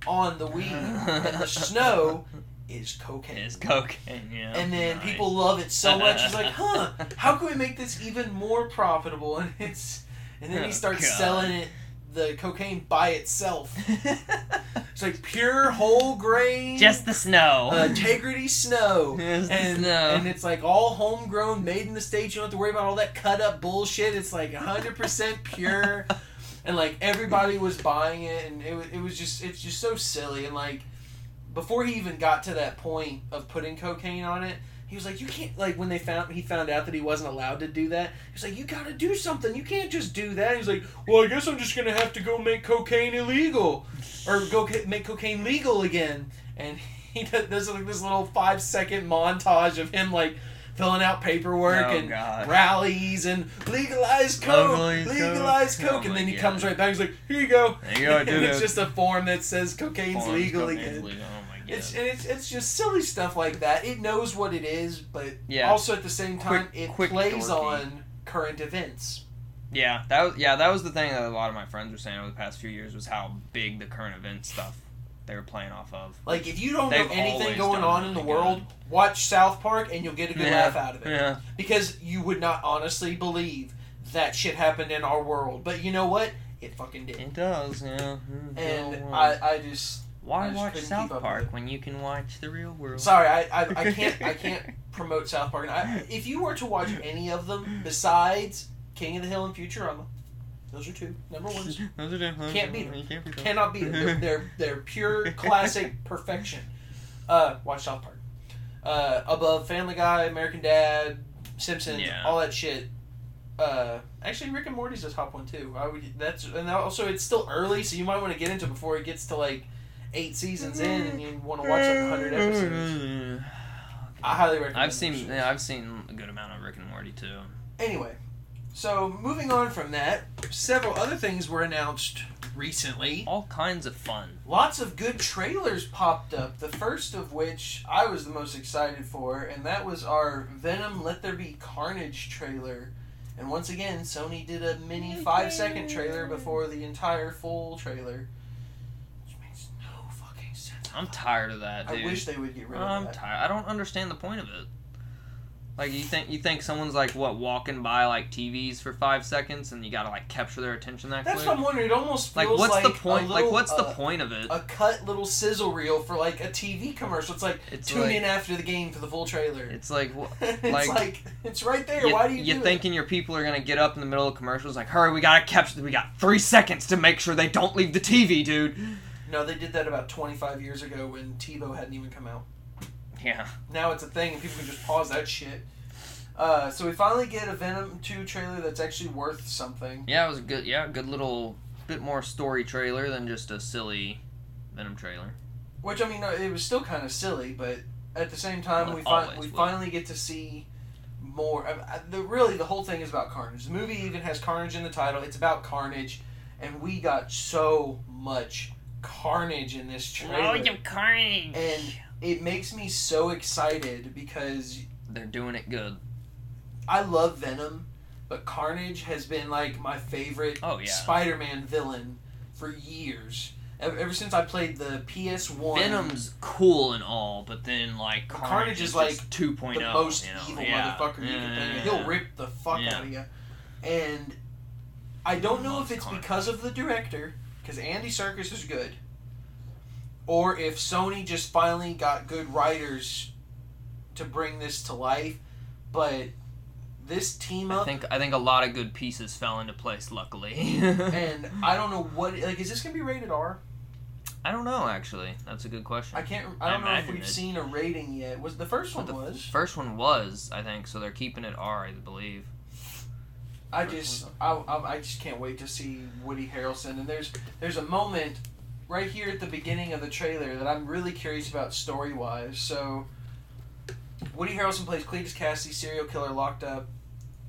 on the weed, and the snow is cocaine. It's cocaine, yeah. and then Nice. people love it so much. He's like, [laughs] "Huh? How can we make this even more profitable?" [laughs] And it's and then he Oh, starts God. selling it the cocaine by itself. [laughs] It's like pure whole grain Just the snow. uh, integrity snow. [laughs] Just and, snow. and it's like all homegrown, made in the states. You don't have to worry about all that cut up bullshit. It's like 100% pure. [laughs] and like everybody was buying it, and it, it was just, it's just so silly. And like, before he even got to that point of putting cocaine on it, he was like, "You can't." Like when they found he found out that he wasn't allowed to do that, he was like, "You got to do something. You can't just do that." He's like, "Well, I guess I'm just gonna have to go make cocaine illegal, or go make cocaine legal again." And [laughs] he does does, like this little five second montage of him like filling out paperwork Oh, and God. rallies and legalize coke, Legalize coke. legalize coke, Oh, and then he God. comes right back. He's like, "Here you go." There you go, I [laughs] did and it's it. just a form that says cocaine's Forms legal again. legal. It's, and it's it's just silly stuff like that. It knows what it is, but Yeah. also at the same time, Quick- it quick plays dorky. on current events. Yeah, that was yeah, that was the thing that a lot of my friends were saying over the past few years was how big the current event stuff they were playing off of. Like if you don't They've know anything going on in the world, watch South Park and you'll get a good Yeah, laugh out of it. Yeah. Because you would not honestly believe that shit happened in our world, but you know what? It fucking did. It does, yeah. And Oh, I, I just why watch South keep up with Park when you can watch the real world? sorry, I, I, I can't I [laughs] can't promote South Park. I, if you were to watch any of them besides King of the Hill and Futurama, those are two number ones. [laughs] Those are two. Can't beat 'em. You can't beat 'em. Cannot beat them. They're, they're they're pure [laughs] classic perfection. Uh, watch South Park. Uh, above Family Guy, American Dad, Simpsons, Yeah. all that shit. Uh, actually, Rick and Morty's a top one too. I would that's and also it's still early, so you might want to get into it before it gets to like eight seasons in and you want to watch like hundred mm-hmm. episodes. I highly recommend. I've seen shows. yeah, I've seen a good amount of Rick and Morty too. Anyway, so moving on from that, several other things were announced recently. All kinds of fun. Lots of good trailers popped up. The first of which I was the most excited for, and that was our Venom Let There Be Carnage trailer. And once again, Sony did a mini five second trailer before the entire full trailer. Which makes no fucking sense. I'm tired of that, dude. I wish they would get rid of that. I'm tired. I don't understand the point of it. Like you think you think someone's like what walking by like TVs for five seconds and you gotta like capture their attention that That's quick. what I'm wondering. It almost feels like what's the a point? little, like what's the uh, point of it? A cut little sizzle reel for like a TV commercial. It's like It's tune like- in after the game for the full trailer. It's like wh- [laughs] it's like- like, it's right there. you, Why do you, you do thinking your people are gonna get up in the middle of commercials like hurry we gotta capture we got three seconds to make sure they don't leave the TV, dude. No, they did that about 25 years ago when TiVo hadn't even come out. Yeah. Now it's a thing and people can just pause that shit. Uh, so we finally get a Venom 2 trailer that's actually worth something. Yeah, it was a good yeah, good little bit more story trailer than just a silly Venom trailer. Which I mean, it was still kind of silly, but at the same time, Well, we fi- we will. finally get to see more. Uh, uh, the really the whole thing is about Carnage. The movie even has Carnage in the title. It's about Carnage, and we got so much Carnage in this trailer, carnage. and it makes me so excited because They're doing it good. I love Venom, but Carnage has been like my favorite Oh, yeah. Spider-Man villain for years. Ever, ever since I played the PS1, Venom's cool and all, but then like Carnage, Carnage is is, like like, 2.0. the most you know? evil yeah. motherfucker you can think of. He'll rip the fuck Yeah. out of you. And I don't know if it's Carnage. because of the director, because Andy Serkis is good, or if Sony just finally got good writers to bring this to life. But this team I up, think I think a lot of good pieces fell into place. Luckily, [laughs] and I don't know what like is this gonna be rated R? I don't know actually. That's a good question. I can't. I I don't know if we've it. seen a rating yet. Was the first one the was? First one was, I think, so they're keeping it R, I believe. I just I, I, I just can't wait to see Woody Harrelson and there's there's a moment right here at the beginning of the trailer that I'm really curious about story wise. So Woody Harrelson plays Cletus Kasady, serial killer locked up,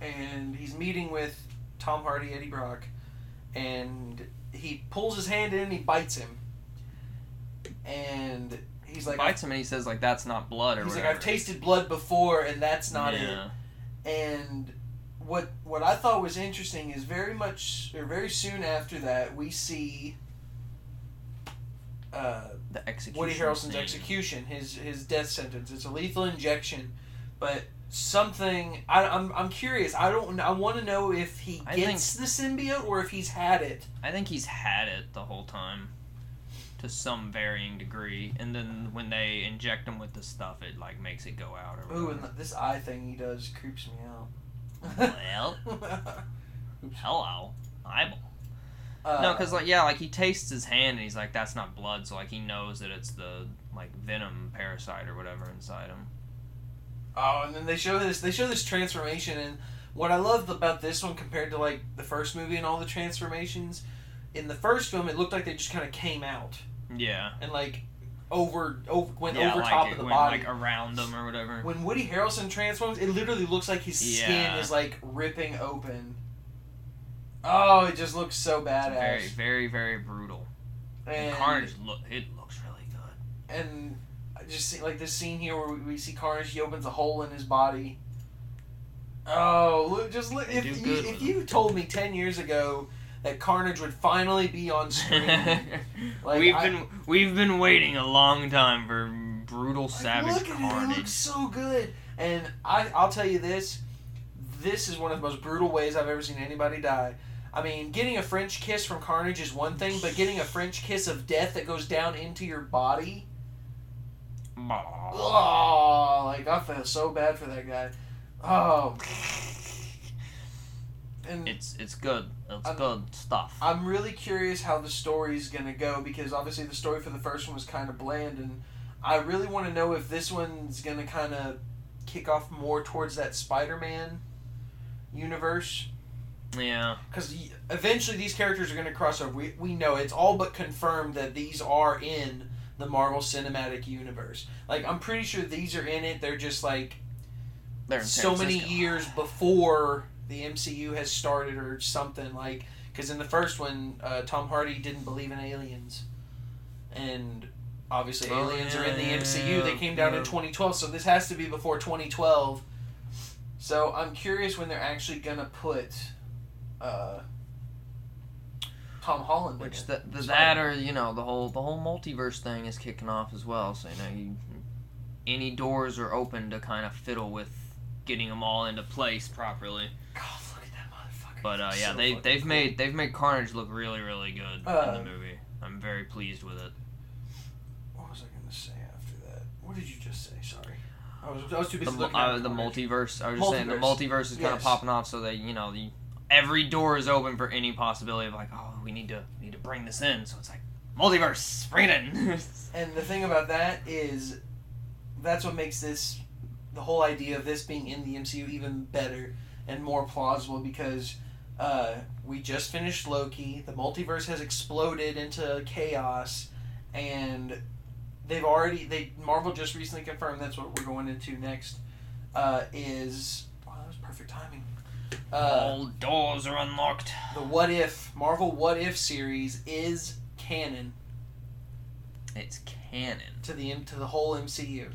and he's meeting with Tom Hardy, Eddie Brock, and he pulls his hand in and he bites him. And he's like bites him and he says like that's not blood or he's like. I've tasted blood before and that's not it and what what I thought was interesting is very much or very soon after that we see uh, The execution. Woody Harrelson's scene. execution, his his death sentence. It's a lethal injection, but something I, I'm I'm curious. I don't I want to know if he gets the symbiote or if he's had it. I think he's had it the whole time, to some varying degree, and then when they inject him with the stuff, it like makes it go out or Ooh, and this eye thing he does creeps me out. Well, [laughs] hello, eyeball. uh, No, because like yeah, like he tastes his hand and he's like, "That's not blood," so like he knows that it's the like venom parasite or whatever inside him. Oh, and then they show this. They show this transformation, and what I love about this one compared to like the first movie and all the transformations, in the first film it looked like they just kind of came out Yeah, and like over over went yeah, over like top of the went body. like around them or whatever. when Woody Harrelson transforms, it literally looks like his skin is like ripping open. Oh, it just looks so badass. very, very, very brutal. And, and Carnage look, it looks really good. and I just see like this scene here where we, we see Carnage. He opens a hole in his body. Oh, look! Just look. If you, if you told me ten years ago that Carnage would finally be on screen, [laughs] Like, we've I- been we've been waiting a long time for brutal, like, savage at it! It carnage. looks so good. And I, I'll tell you this: this is one of the most brutal ways I've ever seen anybody die. I mean, getting a French kiss from Carnage is one thing, but getting a French kiss of death that goes down into your body. Oh, like I felt so bad for that guy. Oh, and It's it's good. It's I'm- good stuff. I'm really curious how the story's gonna go because obviously the story for the first one was kind of bland, and I really want to know if this one's gonna kind of kick off more towards that Spider-Man universe. Yeah. because eventually these characters are going to cross over. We, we know it's all but confirmed that these are in the Marvel Cinematic Universe. Like I'm pretty sure these are in it. They're just like They're so many years before the MCU has started or something like because in the first one uh, Tom Hardy didn't believe in aliens. And obviously Oh, aliens are in the yeah, MCU they came down in 2012 so this has to be before 2012 so I'm curious when they're actually gonna put uh, Tom Holland Which the, the, that or you know the whole the whole multiverse thing is kicking off as well. So you know you, any doors are open to kind of fiddle with getting them all into place properly. God, look at that motherfucker But uh, yeah, so they they've cool. made they've made Carnage look really really good Uh, in the movie. I'm very pleased with it. What was I gonna say after that? What did you just say? Sorry, I was I was too busy The, looking uh, at the multiverse. I was just saying the Multiverse. multiverse is kind of popping off, so that you know the every door is open for any possibility of like, oh, we need to need to bring this in. So it's like multiverse, bring it in. [laughs] And the thing about that is, that's what makes this, the whole idea of this being in the MCU even better and more plausible because uh, we just finished Loki. The multiverse has exploded into chaos, and they've already they Marvel just recently confirmed that's what we're going into next. Uh, is wow, that was perfect timing. Uh, All doors are unlocked. the What If Marvel What If series is canon It's canon. to the to the whole MCU.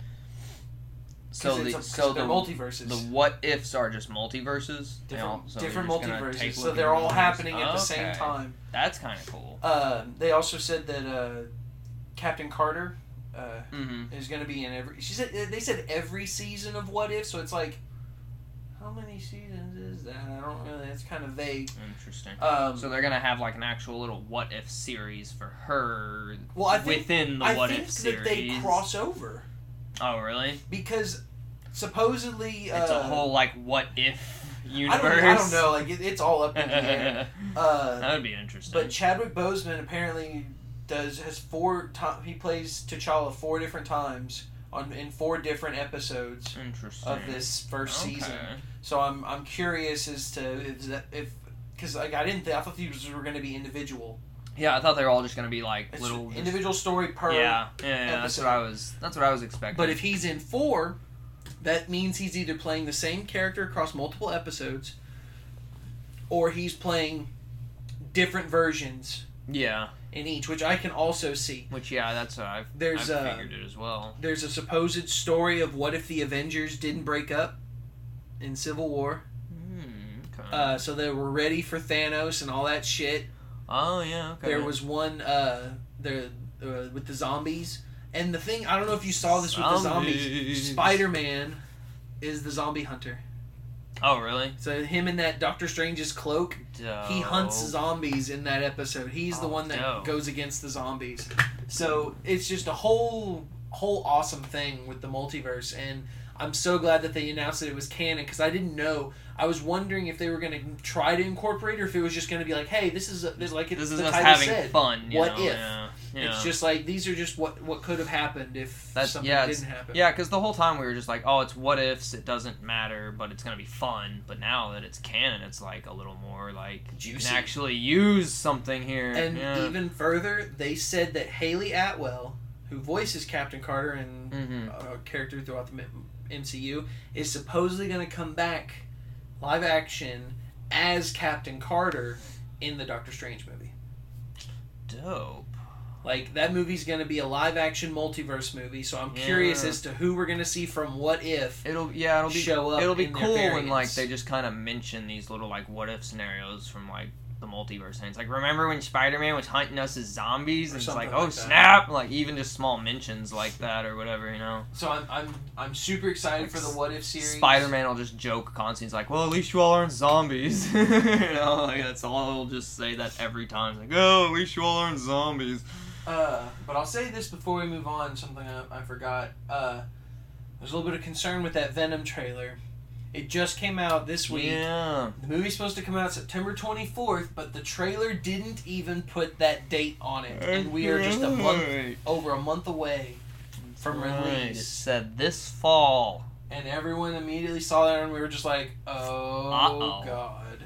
So the a- so the multiverses. the what ifs are just multiverses. Different, all- so different multiverses. So they're all happening at the same time. That's kind of cool. Uh, they also said that uh, Captain Carter uh, Mm-hmm. is going to be in every. She said they said every season of What If. So it's like, how many seasons is that? I don't really. It's kind of vague. Interesting. Um, So they're gonna have like an actual little what if series for her well, I think within the I what think if that series. they cross over oh really? because supposedly It's uh, a whole like what if I universe. don't, I don't know. Like it, it's all up in the air. [laughs] Uh, that would be interesting. But Chadwick Boseman apparently does has four. To, he plays T'Challa four different times on in four different episodes of this first Okay. season. So I'm I'm curious as to if that if because like I didn't think I thought these were going to be individual. Yeah, I thought they were all just gonna be like It's little individual story per. Yeah, yeah, yeah, that's episode. what I was. That's what I was expecting. But if he's in four, that means he's either playing the same character across multiple episodes, or he's playing different versions yeah, in each, which I can also see. which yeah, that's what I've. There's, I've uh, figured it as well. there's a supposed story of what if the Avengers didn't break up in Civil War. Hmm, okay. Uh, so they were ready for Thanos and all that shit. Oh yeah, okay. There was one uh, the uh, with the zombies, and the thing I don't know if you saw this with the zombies. Zombies. Spider Man is the zombie hunter. Oh really? So him in that Doctor Strange's cloak, he hunts zombies in that episode. He's the one that dope. goes against the zombies. So it's just a whole whole awesome thing with the multiverse and I'm so glad that they announced that it was canon because I didn't know. I was wondering if they were going to try to incorporate or if it was just going to be like, hey, this is a, this like it, This is the us having said. fun. You What know? if? Yeah. yeah. It's just like these are just what what could have happened if That's- something yeah, didn't happen. Yeah, because the whole time we were just like, oh, it's what ifs, it doesn't matter, but it's gonna be fun. But now that it's canon, it's like a little more like you Juicy. can actually use something here. And yeah. even further, they said that Hayley Atwell, who voices Captain Carter and Mhm. a character throughout the MCU, is supposedly going to come back live action as Captain Carter in the Doctor Strange movie. dope. Like that movie's going to be a live action multiverse movie, so I'm curious as to who we're going to see from What If. It'll yeah, it'll be Show up it'll be cool when like they just kind of mention these little like what if scenarios from like the multiverse and it's like remember when Spider-Man was hunting us as zombies and it's like oh like that. snap like even just small mentions like that or whatever you know So I'm I'm I'm super excited Like for the What If series. Spider-Man will just joke constantly. He's like, "Well, at least you all aren't zombies." [laughs] you know, like that's all. He'll just say that every time. Like, "Oh, at least you all aren't zombies." Uh, but I'll say this before we move on. Something I, I forgot. Uh, there's a little bit of concern with that Venom trailer. It just came out this week. Yeah. The movie's supposed to come out September 24th, but the trailer didn't even put that date on it, and we are just a month over a month away from Right. It release. said this fall. And everyone immediately saw that, and we were just like, "Oh Uh-oh. God."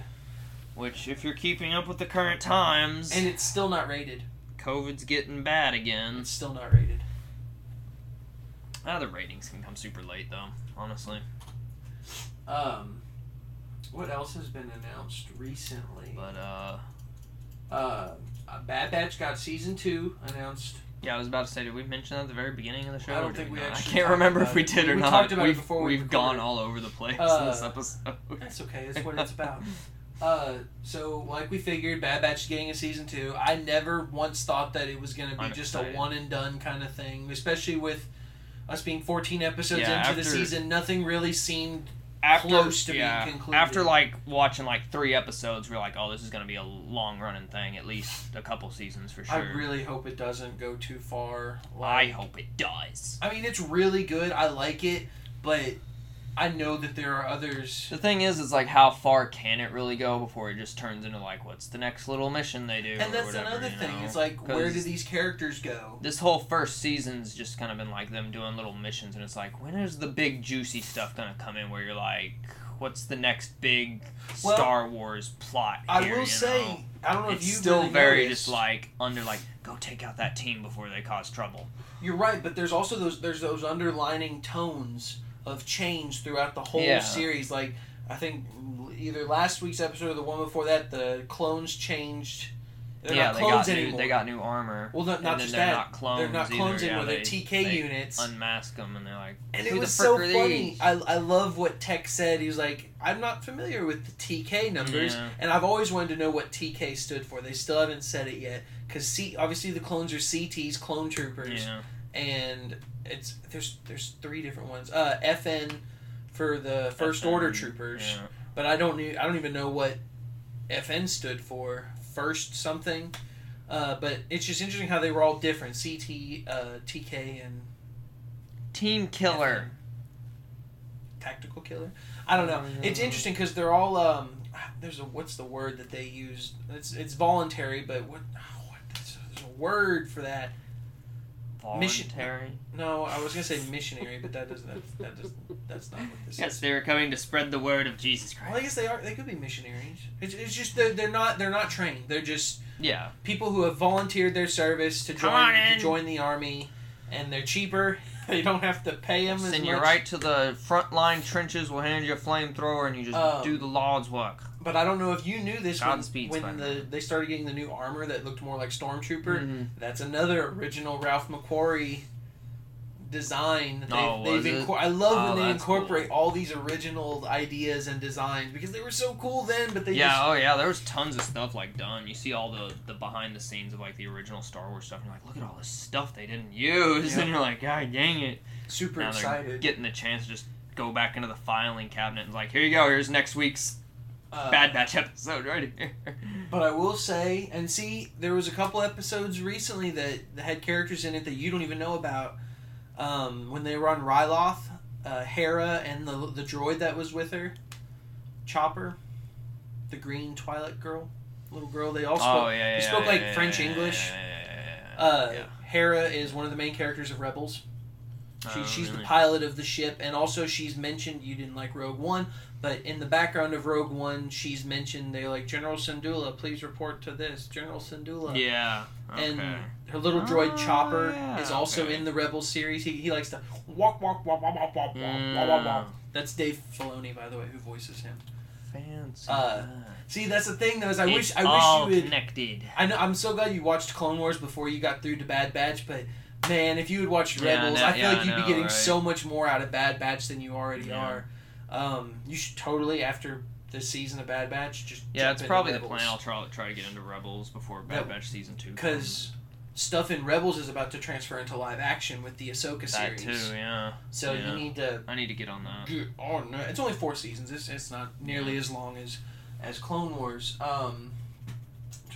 Which, if you're keeping up with the current times, and it's still not rated. COVID's getting bad again. It's still not rated. Ah, the ratings can come super late though. Honestly, Um, what else has been announced recently? but uh, Uh, Bad Batch got season two announced. yeah, I was about to say, did we mention that at the very beginning of the show? I don't think we actually I can't remember if we it. did or We not. talked about we've before we we've gone all over the place Uh, in this episode. That's okay. That's what it's about. [laughs] Uh, so like we figured, Bad Batch is getting a season two. I never once thought that it was going to be I'm just excited. a one and done kind of thing, especially with us being 14 episodes Yeah, into the season. Nothing really seemed after, close to being yeah, concluded. After like watching like three episodes, we're like, oh, this is gonna be a long running thing, at least a couple seasons for sure. I really hope it doesn't go too far. I hope it does. I mean, it's really good. I like it, but I know that there are others. The thing is, it's like how far can it really go before it just turns into like what's the next little mission they do? And that's whatever, another thing. know? It's like, where do these characters go? This whole first season's just kind of been like them doing little missions, and it's like, when is the big juicy stuff gonna come in? Where you're like, what's the next big Well, Star Wars plot? I will you say, know? I don't know it's if you still really very noticed. just like under like go take out that team before they cause trouble. You're right, but there's also those there's those underlining tones of change throughout the whole Yeah. series. Like I think either last week's episode or the one before that, the clones changed. They're yeah, not they clones got new, they got new armor. well, not, not just they're that. not clones. they're not either. clones yeah, anymore. they, They're TK they units. Unmask them, and they're like, and it was so funny. I, I love what Tech said. He was like, I'm not familiar with the TK numbers, Yeah. and I've always wanted to know what TK stood for. They still haven't said it yet. Because C, obviously the clones are CTs, clone troopers. Yeah. and it's there's there's three different ones. Uh, FN for the First FN, Order troopers, Yeah. but I don't need, I don't even know what FN stood for. First something. Uh, but it's just interesting how they were all different. CT, uh, TK, and Team Killer. FN. Tactical killer. I don't know. It's interesting because they're all um. There's a what's the word that they use? It's it's voluntary, but what? what there's a word for that. Mission- Voluntary. No, I was gonna say missionary, but that doesn't. That, that does, that's not what this is. Yes, is. they're coming to spread the word of Jesus Christ. Well, I guess they are. They could be missionaries. It's, it's just they're, they're not they're not trained. They're just Yeah. people who have volunteered their service to Come join to join the army, and they're cheaper. [laughs] They don't have to pay them as Send much. you right to the front line trenches. We'll hand you a flamethrower, and you just Um, do the Lord's work. But I don't know if you knew this when, Godspeed, when Spider-Man. the they started getting the new armor that looked more like stormtrooper. Mhm. That's another original Ralph McQuarrie design. that They've, Oh, they've inco- I love Oh, when they incorporate all these original ideas and designs because they were so cool then. But they yeah, just oh yeah, there was tons of stuff like done. You see all the the behind the scenes of like the original Star Wars stuff, and you're like, look at all this stuff they didn't use, [laughs] Yeah. and you're like, God dang it! super now excited. getting the chance to just go back into the filing cabinet and like, here you go, here's next week's Uh, Bad Batch episode right here. [laughs] But I will say, and see, there was a couple episodes recently that, that had characters in it that you don't even know about. Um, when they were on Ryloth, uh, Hera and the the droid that was with her, Chopper, the green Twi'lek girl, little girl. They all spoke. oh yeah, yeah, they spoke yeah, like French English. Yeah, yeah, yeah, yeah, Uh. Hera is one of the main characters of Rebels. She, oh, she's really. the pilot of the ship, and also she's mentioned. You didn't like Rogue One, but in the background of Rogue One, she's mentioned. They like General Syndulla, please report to this General Syndulla. Yeah, okay. and her little droid oh, Chopper yeah, is also okay. in the Rebel series. He, he likes to walk, walk, walk, walk, walk, walk, walk, walk, walk. Mm. That's Dave Filoni, by the way, who voices him. Fancy. Uh, see, that's the thing though. Is I it's wish I wish you had, connected. I know. I'm so glad you watched Clone Wars before you got through to Bad Batch, but man, if you had watched Yeah, Rebels, know- I feel yeah, like you'd be getting right? so much more out of Bad Batch than you already Yeah. are. Um, you should totally after this season of Bad Batch just Yeah, it's probably the plan. I'll try try to get into Rebels before Bad That- Batch season two. because stuff in Rebels is about to transfer into live action with the Ahsoka that series. too, yeah. So Yeah. you need to. I need to get on that. get on that. It's only four seasons. It's, it's not nearly as long as as Clone Wars. Um,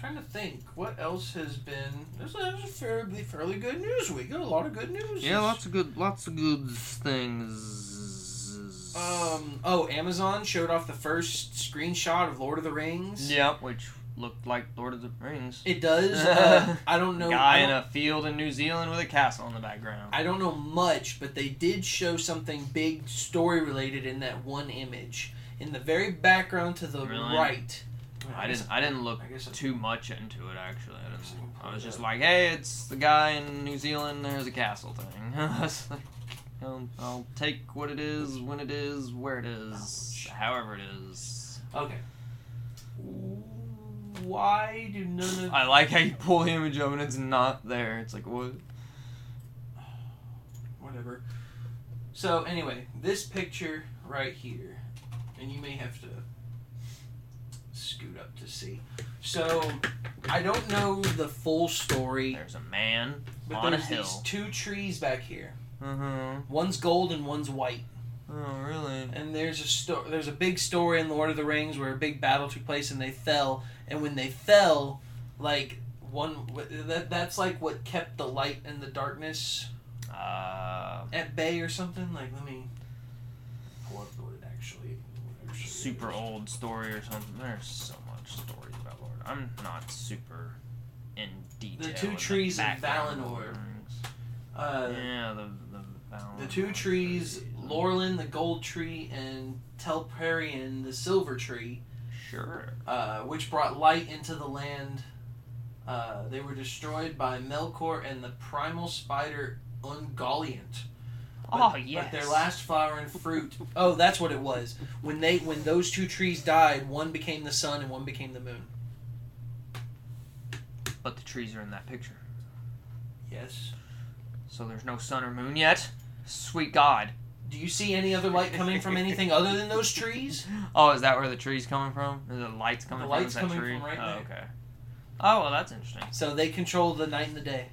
trying to think what else has been. There's a, a fairly fairly good news week. Got a lot of good news. Yeah, lots of good, lots of good things. Um. Oh, Amazon showed off the first screenshot of Lord of the Rings. Yep, which looked like Lord of the Rings. It does. [laughs] Uh, I don't know. Guy in don't, a field in New Zealand with a castle in the background. I don't know much, but they did show something big story related in that one image. In the very background to the Really? right, I guess- didn't. I didn't look I too much into it actually. I, I was just like, hey, it's the guy in New Zealand. There's a castle thing. [laughs] I was like, I'll, I'll take what it is when it is, where it is, Ouch. however it is. Okay. Why do none of I like how you pull the image up and it's not there. It's like what? [sighs] whatever. So anyway, this picture right here, and you may have to scoot up to see. So I don't know the full story, There's a man but on a there's hill. these two trees back here. Uh-huh. One's gold and one's white. Oh, really? And there's a sto- there's a big story in Lord of the Rings where a big battle took place and they fell. And when they fell, like one that that's like what kept the light and the darkness Uh, at bay or something. Like let me pull up what it actually. what it actually super old story or something. There's so much stories about Lord. I'm not super in detail. The two in trees in of Valinor. The Uh, yeah, the the the two trees. Laurelin the gold tree and Telperion the silver tree, Sure. uh, which brought light into the land. Uh, they were destroyed by Melkor and the primal spider Ungoliant. Oh But- yes. But their last flower and fruit. Oh, that's what it was. When they when those two trees died, one became the sun and one became the moon. But the trees are in that picture, Yes. so there's no sun or moon yet. Sweet God. Do you see any other light coming from anything other than those trees? [laughs] Oh, is that where the tree's coming from? Is the lights coming The from? light's coming tree? from right oh, there. okay. Oh well, that's interesting. So they control the night and the day.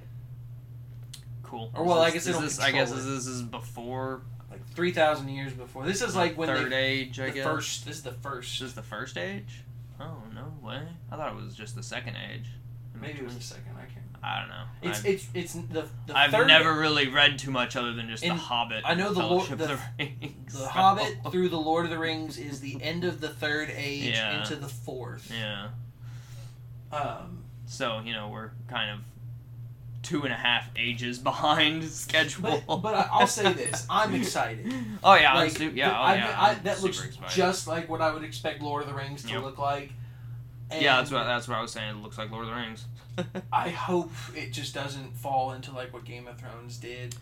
Cool. Or, Is well, I this- guess they don't this, I guess this is before Like three thousand years before. This is like when third they age. I guess. first. This is the first. This is the first age? Oh no way! I thought it was just the second age. Maybe it was the second. I can't. I don't know. It's I've, it's it's the the I've never really read too much other than just In- the Hobbit. I know the Lord- the- of the Rings. The so- [laughs] Hobbit through the Lord of the Rings is the end of the third age Yeah. into the fourth. Yeah. Um, So you know we're kind of two and a half ages [laughs] behind schedule. but but I- I'll say this: I'm excited. [laughs] Oh yeah, Like, yeah, oh I- yeah. I- I'm that looks excited. just like what I would expect Lord of the Rings to Yep. look like. yeah, that's what that's what I was saying. It looks like Lord of the Rings. [laughs] I hope it just doesn't fall into like what Game of Thrones did.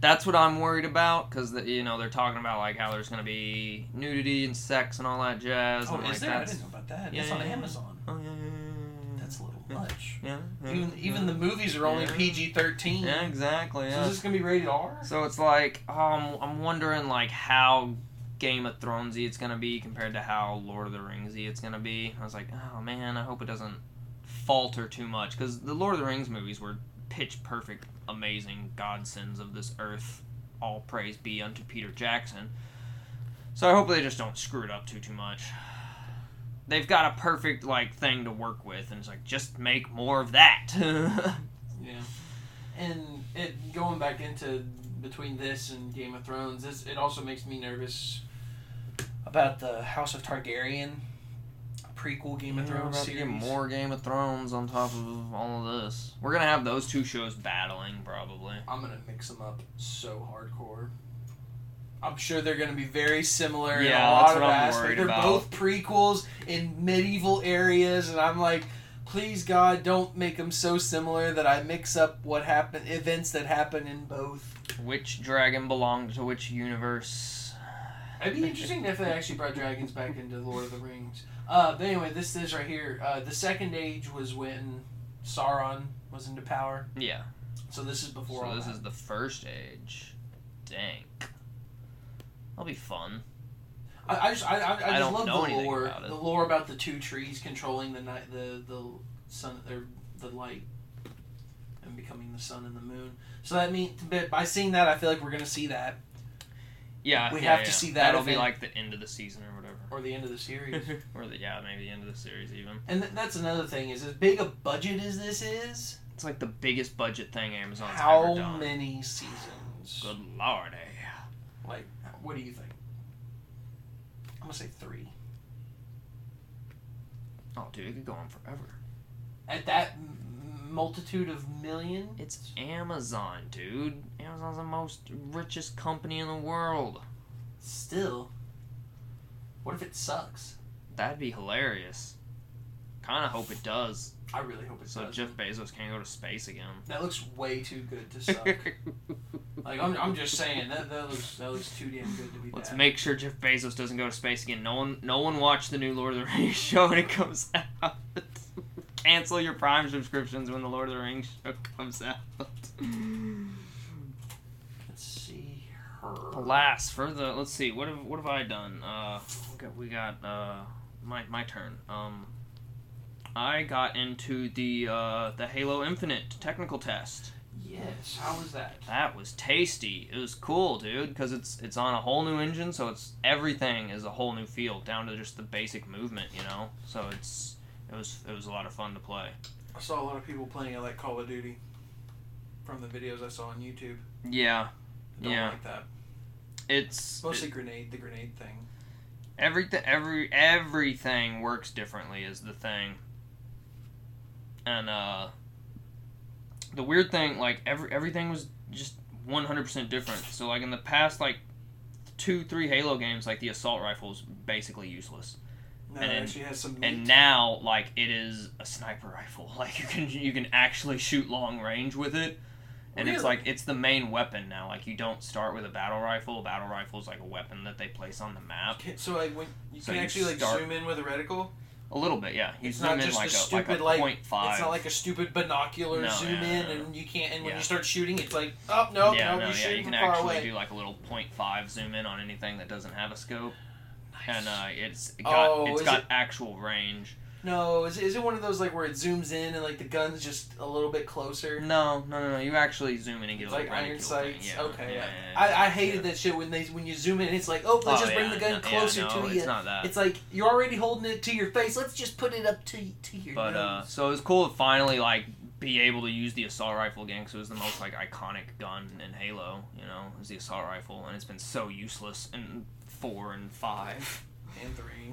That's what I'm worried about because you know they're talking about like how there's gonna be nudity and sex and all that jazz. Oh, and, is like, there? I didn't know about that. Yeah, That's on. Amazon. Oh yeah, yeah, yeah, yeah. That's a little Yeah. Much. Yeah, yeah, Even even yeah. the movies are only Yeah. PG thirteen. Yeah, exactly. So is this gonna be rated R? So it's like um, I'm wondering like how Game of Thronesy it's gonna be compared to how Lord of the Ringsy it's gonna be. I was like, oh man, I hope it doesn't falter too much because the Lord of the Rings movies were pitch perfect, amazing godsends of this earth. All praise be unto Peter Jackson. So I hope they just don't screw it up too too much. They've got a perfect like thing to work with, and it's like just make more of that. [laughs] Yeah. And it going back into between this and Game of Thrones, this it also makes me nervous about the House of Targaryen prequel Game of Thrones series. get more Game of Thrones on top of all of this. We're gonna have those two shows battling probably. I'm gonna mix them up so hardcore. I'm sure they're gonna be very similar in Yeah, a lot that's of what I'm aspects. They're about. both prequels in medieval areas, and I'm like, please God, don't make them so similar that I mix up what happened, events that happen in both. Which dragon belonged to which universe? It'd be interesting if they actually brought dragons back into Lord of the Rings. Uh, but anyway, this is right here. Uh, the second age was when Sauron was into power. Yeah. So this is before So all this that. is the first age. Dang. That'll be fun. I, I just I, I, I just don't love know the anything lore about it. the lore about the two trees controlling the night the the sun or the light and becoming the sun and the moon. So that means but by seeing that, I feel like we're gonna see that Yeah. We yeah, have to yeah. see that That'll be event. like the end of the season or whatever. or the end of the series. [laughs] or the yeah, maybe the end of the series even. and th- that's another thing is as big a budget as this is. It's like the biggest budget thing Amazon's How ever done. many seasons? Good lord, eh? Like, what do you think? I'm gonna say three. Oh, dude, it could go on forever. At that m- multitude of million, It's Amazon, dude. Amazon's the most richest company in the world. still. What if it sucks? That'd be hilarious. kind of hope it does. I really hope it So does. Jeff Bezos can't go to space again. That looks way too good to [laughs] suck. Like I'm, I'm just saying that that looks that looks too damn good to be Let's bad. make sure Jeff Bezos doesn't go to space again. No one, no one watched the new Lord of the Rings [laughs] show when it comes out. [laughs] Cancel your Prime subscriptions when the Lord of the Rings show comes out. Let's see her. Alas, for the let's see, what have what have I done? Uh, we got, we got uh, my my turn. Um, I got into the uh, the Halo Infinite technical test. Yes. How was that? That was tasty. It was cool, dude, because it's it's on a whole new engine, so it's everything is a whole new field down to just the basic movement, you know. So it's it was it was a lot of fun to play. I saw a lot of people playing it like Call of Duty. From the videos I saw on YouTube. Yeah, Don't Yeah. like that. it's Mostly grenade, the grenade thing. everything every everything works differently is the thing and uh the weird thing like every everything was just 100% different. So like in the past like two three halo games like the assault rifle is basically useless. No, And it then- actually has some meat. and now like it is a sniper rifle. [laughs] Like you can you can actually shoot long range with it. And it's like it's the main weapon now. Like you don't start with a battle rifle. A battle rifle is like a weapon that they place on the map. So like when you So can you actually like zoom in with a reticle. A little bit yeah you It's zoom not in just like a a, stupid, like a like- It's not like a stupid binocular No, zoom yeah, in no, no. and you can't. And when you start shooting, it's like, oh no, yeah, no, no, you're yeah, you can actually do like a little 0.5 zoom in on anything that doesn't have a scope, and uh, it's it got Oh, it's got it- actual range. No, is, is it one of those like where it zooms in and like the gun's just a little bit closer? No, no, no, no. You actually zoom in and get It's a like iron sights. Yeah, okay, yeah, yeah. I, I hated that shit when they when you zoom in. It's like, oh, let's Oh, just bring the gun no, closer no, to it's you. not that. It's like you're already holding it to your face. Let's just put it up to to your But uh, so it was cool to finally like be able to use the assault rifle again because it was the most like iconic gun in Halo. You know, is the assault rifle, and it's been so useless in four and five. and three.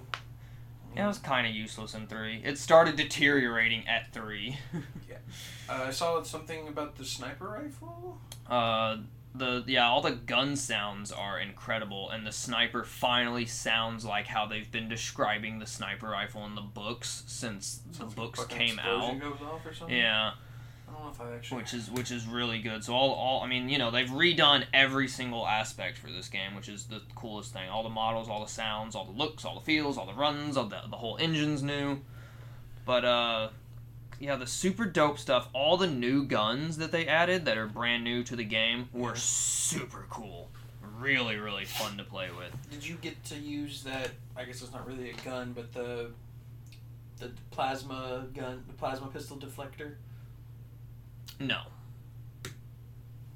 Yeah, it was kind of useless in three. It started deteriorating at three. [laughs] Uh, I saw something about the sniper rifle. uh, the yeah, all the gun sounds are incredible, and the sniper finally sounds like how they've been describing the sniper rifle in the books since the Sounds like books fucking came explosion out. Goes off or something. Yeah. Don't know if I actually. which is which is really good. So all, all I mean, you know, they've redone every single aspect for this game, which is the coolest thing. All the models, all the sounds, all the looks, all the feels, all the runs, all the the whole engine's new. But uh yeah, the super dope stuff, all the new guns that they added that are brand new to the game were super cool. Really, really fun to play with. Did you get to use that? I guess it's not really a gun, but the the plasma gun, the plasma pistol deflector. No.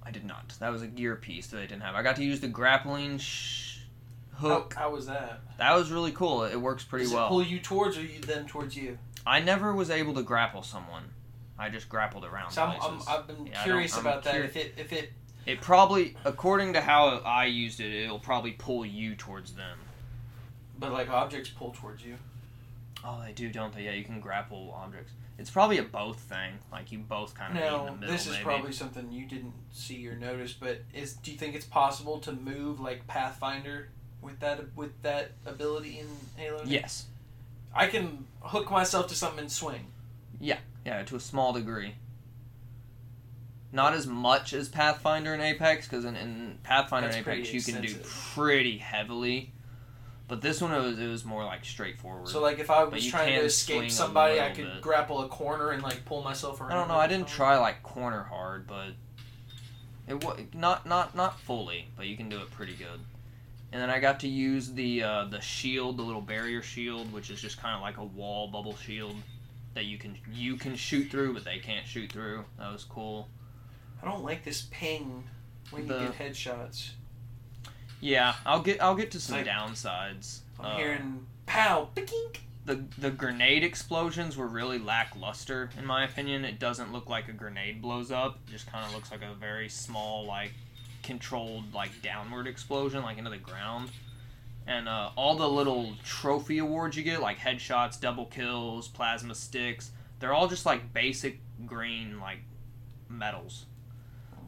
I did not. That was a gear piece that I didn't have. I got to use the grappling sh- hook. How, how was that? That was really cool. It works pretty Does it well. pull you towards or you them towards you? I never was able to grapple someone. I just grappled around So I'm, I'm, places. I've been Yeah, curious about that. If it if it it probably, according to how I used it, it'll probably pull you towards them. but like objects pull towards you. Oh, they do, don't they? Yeah, you can grapple objects. It's probably a both thing. Like you both kind of meet in the middle. this is maybe. probably something you didn't see or notice, but is do you think it's possible to move like Pathfinder with that with that ability in Halo? yes. I can hook myself to something and swing. Yeah, yeah, to a small degree. Not as much as Pathfinder and Apex, because in, in Pathfinder That's and Apex you can do pretty heavily, but this one it was it was more like straightforward. So like if I But was you trying to escape somebody, I little could bit. grapple a corner and like pull myself around. I don't know. I didn't try like corner hard, but it was not not not fully, but you can do it pretty good. And then I got to use the uh, the shield, the little barrier shield, which is just kind of like a wall bubble shield that you can you can shoot through, but they can't shoot through. That was cool. I don't like this ping when The- you get headshots. Yeah, I'll get I'll get to some Like- downsides. I'm Uh, hearing pow, pink. the the grenade explosions were really lackluster in my opinion. It doesn't look like a grenade blows up. It just kind of looks like a very small like controlled like downward explosion like into the ground. And uh, all the little trophy awards you get like headshots, double kills, plasma sticks, they're all just like basic green like medals.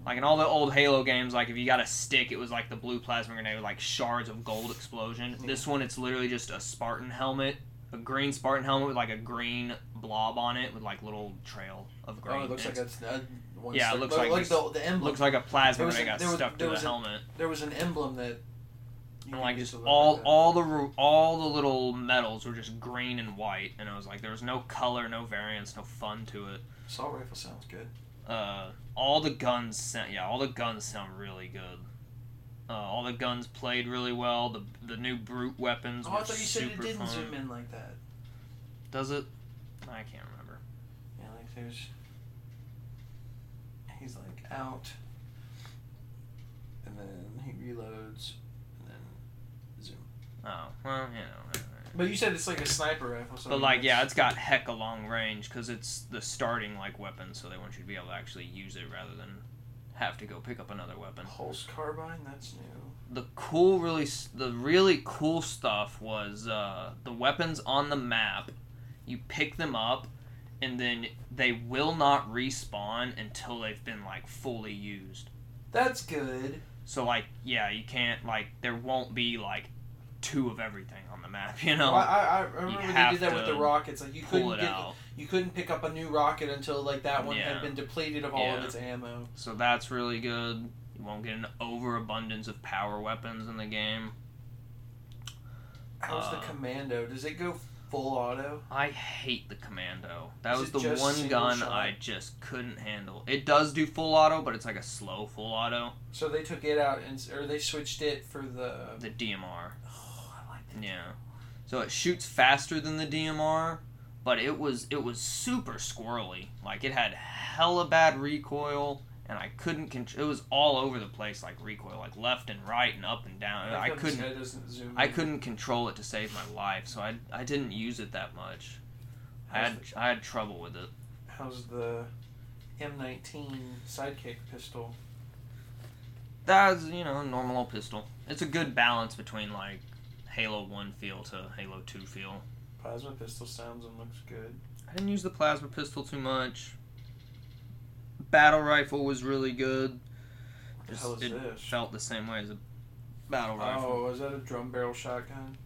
Like in all the old Halo games, like if you got a stick, it was like the blue plasma grenade with like shards of gold explosion. Yeah. This one, it's literally just a Spartan helmet, a green Spartan helmet with like a green blob on it with like little trail of green. Oh, it looks like It's- that's uh, one Yeah, it stuck- looks like, like the, the emblem. looks like a plasma There was ray a- got there was- stuck there to the a- helmet. there was an emblem that. And like just all like all the all the little metals were just green and white, and I was like, there was no color, no variance, no fun to it. assault rifle sounds good. Uh, all the guns sound yeah, all the guns sound really good. Uh, all the guns played really well. The the new brute weapons Oh, were I thought you said it didn't fun. zoom in like that. Does it? I can't remember. Yeah, like there's. He's like out, and then he reloads, and then zoom. Oh well, you know. But you said it's like a sniper rifle, so. But like, yeah, it's got heck a long range because it's the starting like weapon, so they want you to be able to actually use it rather than have to go pick up another weapon. Pulse carbine. That's new. The cool, really, the really cool stuff was uh, the weapons on the map. You pick them up, and then they will not respawn until they've been like fully used. That's good. So like, yeah, you can't like there won't be like two of everything on the map. [laughs] You know, Well, I, I, I remember they did that with the rockets. Like you couldn't get, out. you couldn't pick up a new rocket until like that one Yeah. had been depleted of all of its ammo. So that's really good. You won't get an overabundance of power weapons in the game. How's the Uh, commando? Does it go full auto? I hate the commando. That Is was the one gun shot? I just couldn't handle. It does do full auto, but it's like a slow full auto. So they took it out and or they switched it for the. The DMR. Oh, I like that. Yeah. So it shoots faster than the DMR, but it was it was super squirrely. Like it had hella bad recoil, and I couldn't. Con- it was all over the place, like recoil, like left and right and up and down. I this couldn't. guy doesn't zoom I couldn't control it to save my life, so I, I didn't use it that much. I had How's I had trouble with it. How's the M19 sidekick pistol? That's you know normal old pistol. It's a good balance between like Halo One feel to Halo Two feel. Plasma pistol sounds and looks good. I didn't use the plasma pistol too much. Battle rifle was really good. What the Just- hell is it this? felt the same way as a battle oh, rifle. Oh, was that a drum barrel shotgun?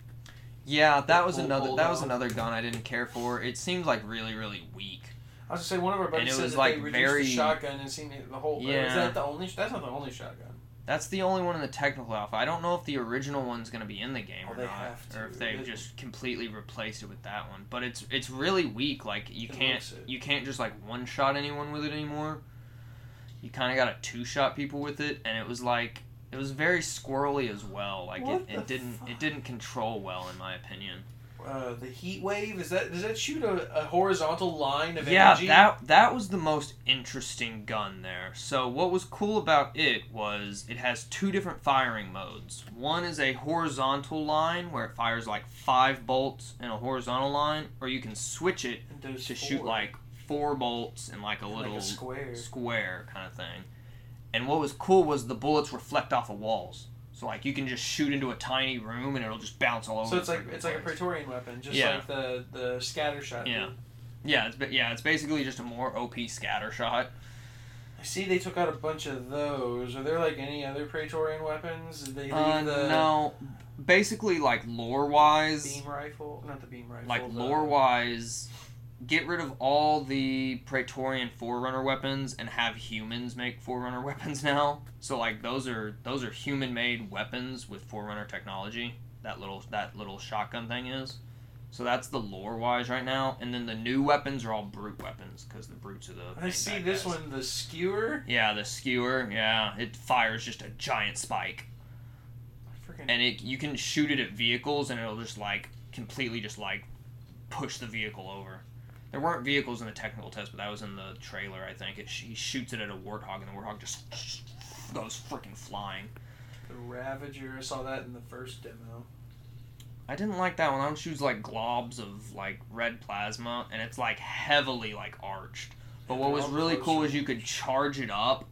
Yeah, that was Pull- another pull that was another gun I didn't care for. It seemed like really really weak. I was gonna say one of our buddies And it said was, that like, they reduced very- the shotgun and seen it, the whole. Yeah. Is that the only? That's not the only shotgun. That's the only one in the technical alpha. I don't know if the original one's gonna be in the game Oh, or not, to. or if they've just completely replaced it with that one. But it's it's really weak. Like you It can't you can't just like one shot anyone with it anymore. You kind of got to two shot people with it, and it was like it was very squirrely as well. Like What it, it didn't fuck? it didn't control well in my opinion. Uh, the heat wave is that? Does that shoot a, a horizontal line of Yeah, energy? that that was the most interesting gun there. So what was cool about it was it has two different firing modes. One is a horizontal line where it fires like five bolts in a horizontal line, or you can switch it to shoot like four bolts in like a Like little a square. square kind of thing. And what was cool was the bullets reflect off of walls. So like you can just shoot into a tiny room and it'll just bounce all over. So it's like it's like a. Praetorian weapon, just Yeah. like the the scatter shot. Yeah. did. Yeah, it's yeah, it's basically just a more OP scatter shot. I see they took out a bunch of those. Are there like any other Praetorian weapons? Did they leave Uh, the no, basically like lore wise, beam rifle? Not the beam rifle. like lore wise, get rid of all the Praetorian Forerunner weapons and have humans make Forerunner [laughs] weapons now. So like those are those are human made weapons with Forerunner technology. That little that little shotgun thing is. So that's the lore wise right now, and then the new weapons are all brute weapons because the brutes are the. I see this guys. one, the skewer. Yeah, the skewer. Yeah, it fires just a giant spike. Freaking and it you can shoot it at vehicles and it'll just like completely just like push the vehicle over. There weren't vehicles in the technical test, but that was in the trailer. I think it, he shoots it at a warthog, and the warthog just goes freaking flying. the Ravager. I saw that in the first demo. I didn't like that one. I don't shoots like globs of like red plasma, and it's like heavily like arched. But what was really cool is you could charge it up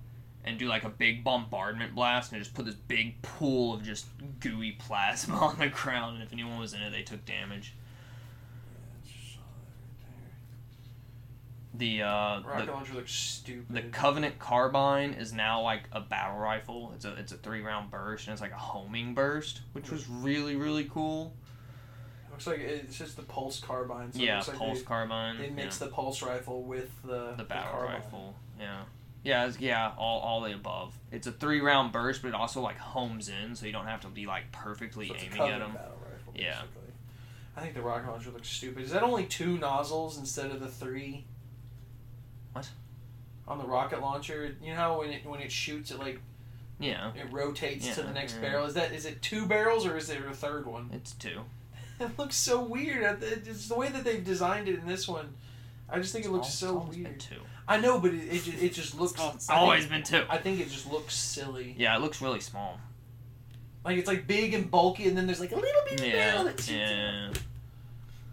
and do like a big bombardment blast, and just put this big pool of just gooey plasma [laughs] on the ground. And if anyone was in it, they took damage. Yeah, I saw The uh, that right there. Rocket the, launcher looks stupid. the Covenant carbine is now like a battle rifle. It's a it's a three round burst, and it's like a homing burst, which was really really cool. Looks like it's just the pulse carbine. So it yeah, looks like pulse they, carbine. They mix yeah. the pulse rifle with the the battle carbine. rifle. Yeah. Yeah, it's, yeah, all, all the above. It's a three round burst, but it also like homes in, so you don't have to be like perfectly So aiming at them. battle rifle, Yeah. basically. I think the rocket launcher looks stupid. Is that only two nozzles instead of the three? What? On the rocket launcher, you know how when it when it shoots, it like Yeah, it rotates to the next yeah. barrel. Is that is it two barrels or is there a third one? it's two. [laughs] It looks so weird. It's the way that they've designed it in this one. I just think it looks It's so al- it's always been weird. two. I know, but it it, ju- it just looks. It's I think- always been two. I think it just looks silly. Yeah, it looks really small. Like it's like big and bulky, and then there's like a little bitty barrel Yeah, that shoots. yeah.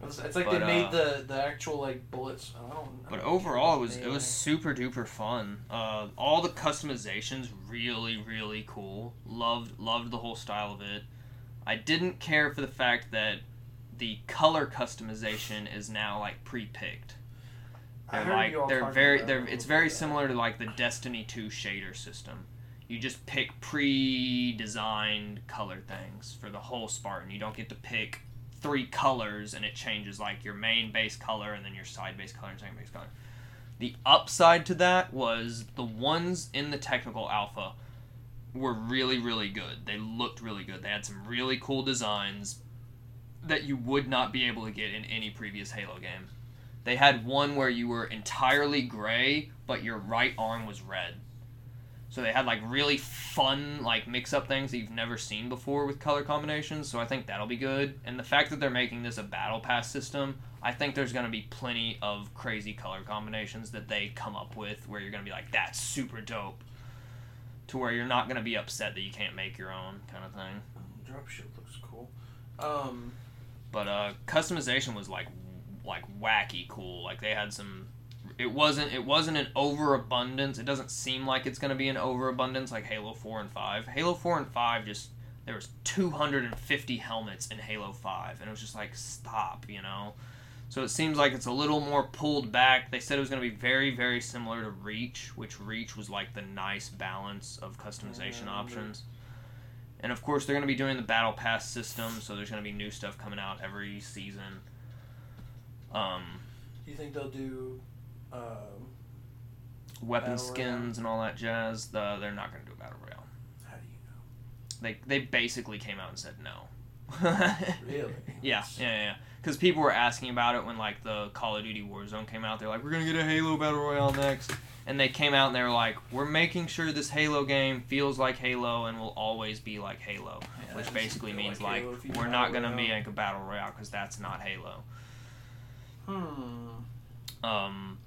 It's, it's like But, they made uh, the the actual like bullets. I don't. I But overall, it was it was super duper fun. Uh, all the customizations really really cool. Loved loved the whole style of it. I didn't care for the fact that the color customization is now like pre-picked. I They're heard like you all they're very they're it's very similar to like the Destiny 2 shader system. You just pick pre-designed color things for the whole Spartan. You don't get to pick three colors and it changes like your main base color and then your side base color and second base color. The upside to that was the ones in the technical alpha were really really good. They looked really good. They had some really cool designs that you would not be able to get in any previous Halo game. They had one where you were entirely gray, but your right arm was red. So they had like really fun like mix up things that you've never seen before with color combinations. So I think that'll be good. And the fact that they're making this a battle pass system, I think there's going to be plenty of crazy color combinations that they come up with where you're going to be like that's super dope. To where you're not going to be upset that you can't make your own kind of thing. Drop shield looks cool. Um, but uh customization was like like wacky cool like they had some it wasn't it wasn't an overabundance it doesn't seem like it's going to be an overabundance like halo 4 and 5 halo 4 and 5 just there was 250 helmets in halo 5 and it was just like stop you know so it seems like it's a little more pulled back they said it was going to be very very similar to reach which reach was like the nice balance of customization remember. options and of course, they're going to be doing the battle pass system, so there's going to be new stuff coming out every season. Um, do you think they'll do? Um, weapon skins and all that jazz. The, they're not going to do a battle royale. how do you know? They they basically came out and said no. [laughs] Really? Yeah, yeah, yeah. Because people were asking about it when like the Call of Duty Warzone came out. They're like, we're gonna get a Halo battle royale next, and they came out and they were like, we're making sure this Halo game feels like Halo and will always be like Halo, Yeah, which basically means like like Halo if you do we're not gonna royale. make a battle royale because that's not Halo. Hmm. Um,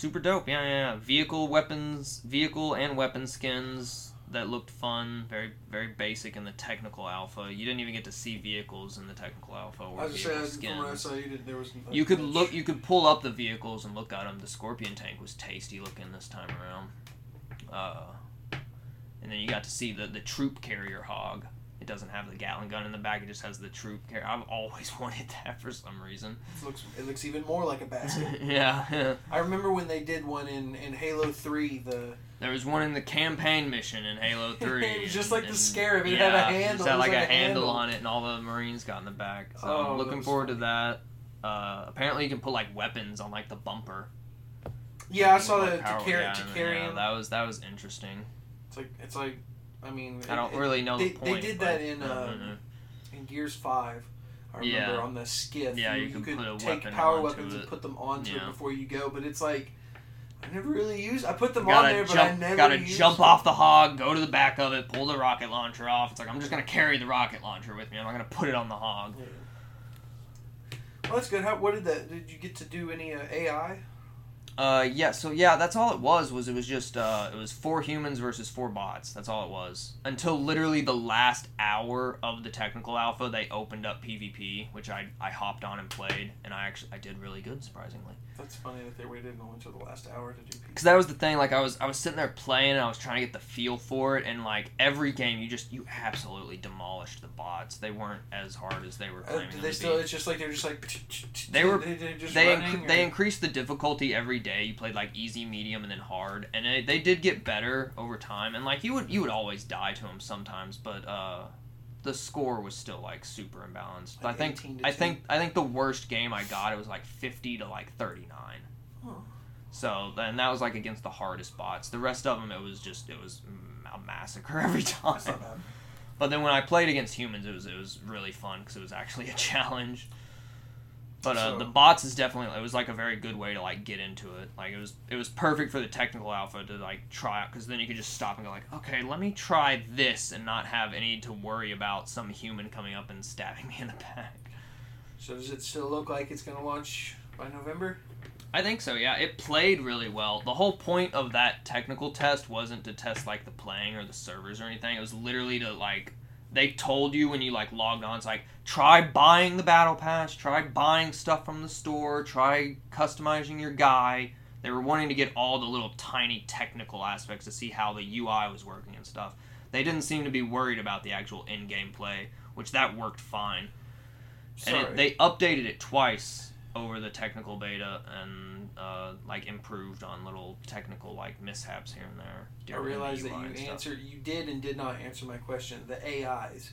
super dope. Yeah, yeah, yeah. Vehicle weapons, vehicle and weapon skins that looked fun. Very, very basic in the technical alpha. You didn't even get to see vehicles in the technical alpha I or was just saying, I skins. saw, you did. There was. You could look. You could pull up the vehicles and look at them. The Scorpion tank was tasty looking this time around. Uh, and then you got to see the the troop carrier hog. It doesn't have the Gatling gun in the back. It just has the troop carrier. I've always [laughs] wanted that for some reason. It looks. It looks even more like a basket. [laughs] yeah. I remember when they did one in in Halo Three. The There was one in the campaign mission in Halo [laughs] Three. It was just and- like the and- Scarab. It yeah, had a It handle. It had like, like a a handle, handle. on it, and all the Marines got in the back. So Oh, I'm looking forward funny. to that. Uh, apparently, you can put like weapons on like the bumper. yeah, I saw to carry yeah, to carry yeah, him. That was that was interesting. It's like it's like. I mean, I don't it- really know they- the they did that in, um, in Gears Five. I remember Yeah. on the skiff. Yeah, you, you could could put a take weapon power weapons and put them onto Yeah. it before you go. But it's like I never really used. I put them on there, jump, but I never gotta used jump them. off the hog, go to the back of it, pull the rocket launcher off. It's like I'm just gonna carry the rocket launcher with me. I'm not gonna put it on the hog. Yeah. Well, that's good. How? What did that? Did you get to do any uh, AI? Uh, yeah. So yeah, that's all it was. Was it was just uh, it was four humans versus four bots. That's all it was. Until literally the last hour of the technical alpha, they opened up PvP, which I I hopped on and played, and I actually I did really good surprisingly. That's funny that they waited until the last hour to do. Because that was the thing. Like I was I was sitting there playing, and I was trying to get the feel for it, and like every game, you just you absolutely demolished the bots. They weren't as hard as they were Uh, claiming do they to still? be. It's just like they're just like. They were- They, they inc- they increased the difficulty every day. You played like easy, medium, and then hard, and it, they did get better over time. And like you would you would always die to them sometimes, but uh, the score was still like super imbalanced. Like I think I think I think the worst game I got it was like 50 to like 39. Oh. So and that was like against the hardest bots. The rest of them it was just it was a massacre [laughs] every time. That's not bad. But then when I played against humans, it was it was really fun because it was actually a [laughs] challenge. But uh, So- the bots is definitely it was like a very good way to like get into it. Like it was it was perfect for the technical alpha to like try out because then you could just stop and go like, okay, let me try this and not have any to worry about some human coming up and stabbing [laughs] me in the back. So does it still look like it's gonna launch by November? I think so. Yeah, it played really well. The whole point of that technical test wasn't to test like the playing or the servers or anything. It was literally to like they told you when you like logged on, it's like try buying the battle pass, try buying stuff from the store, try customizing your guy. They were wanting to get all the little tiny technical aspects to see how the UI was working and stuff. They didn't seem to be worried about the actual in-game play, which that worked fine. Sorry. And it, they updated it twice over the technical beta and uh, like improved on little technical like mishaps here and there. I realize that you answered, you did and did not answer my question. The AIs,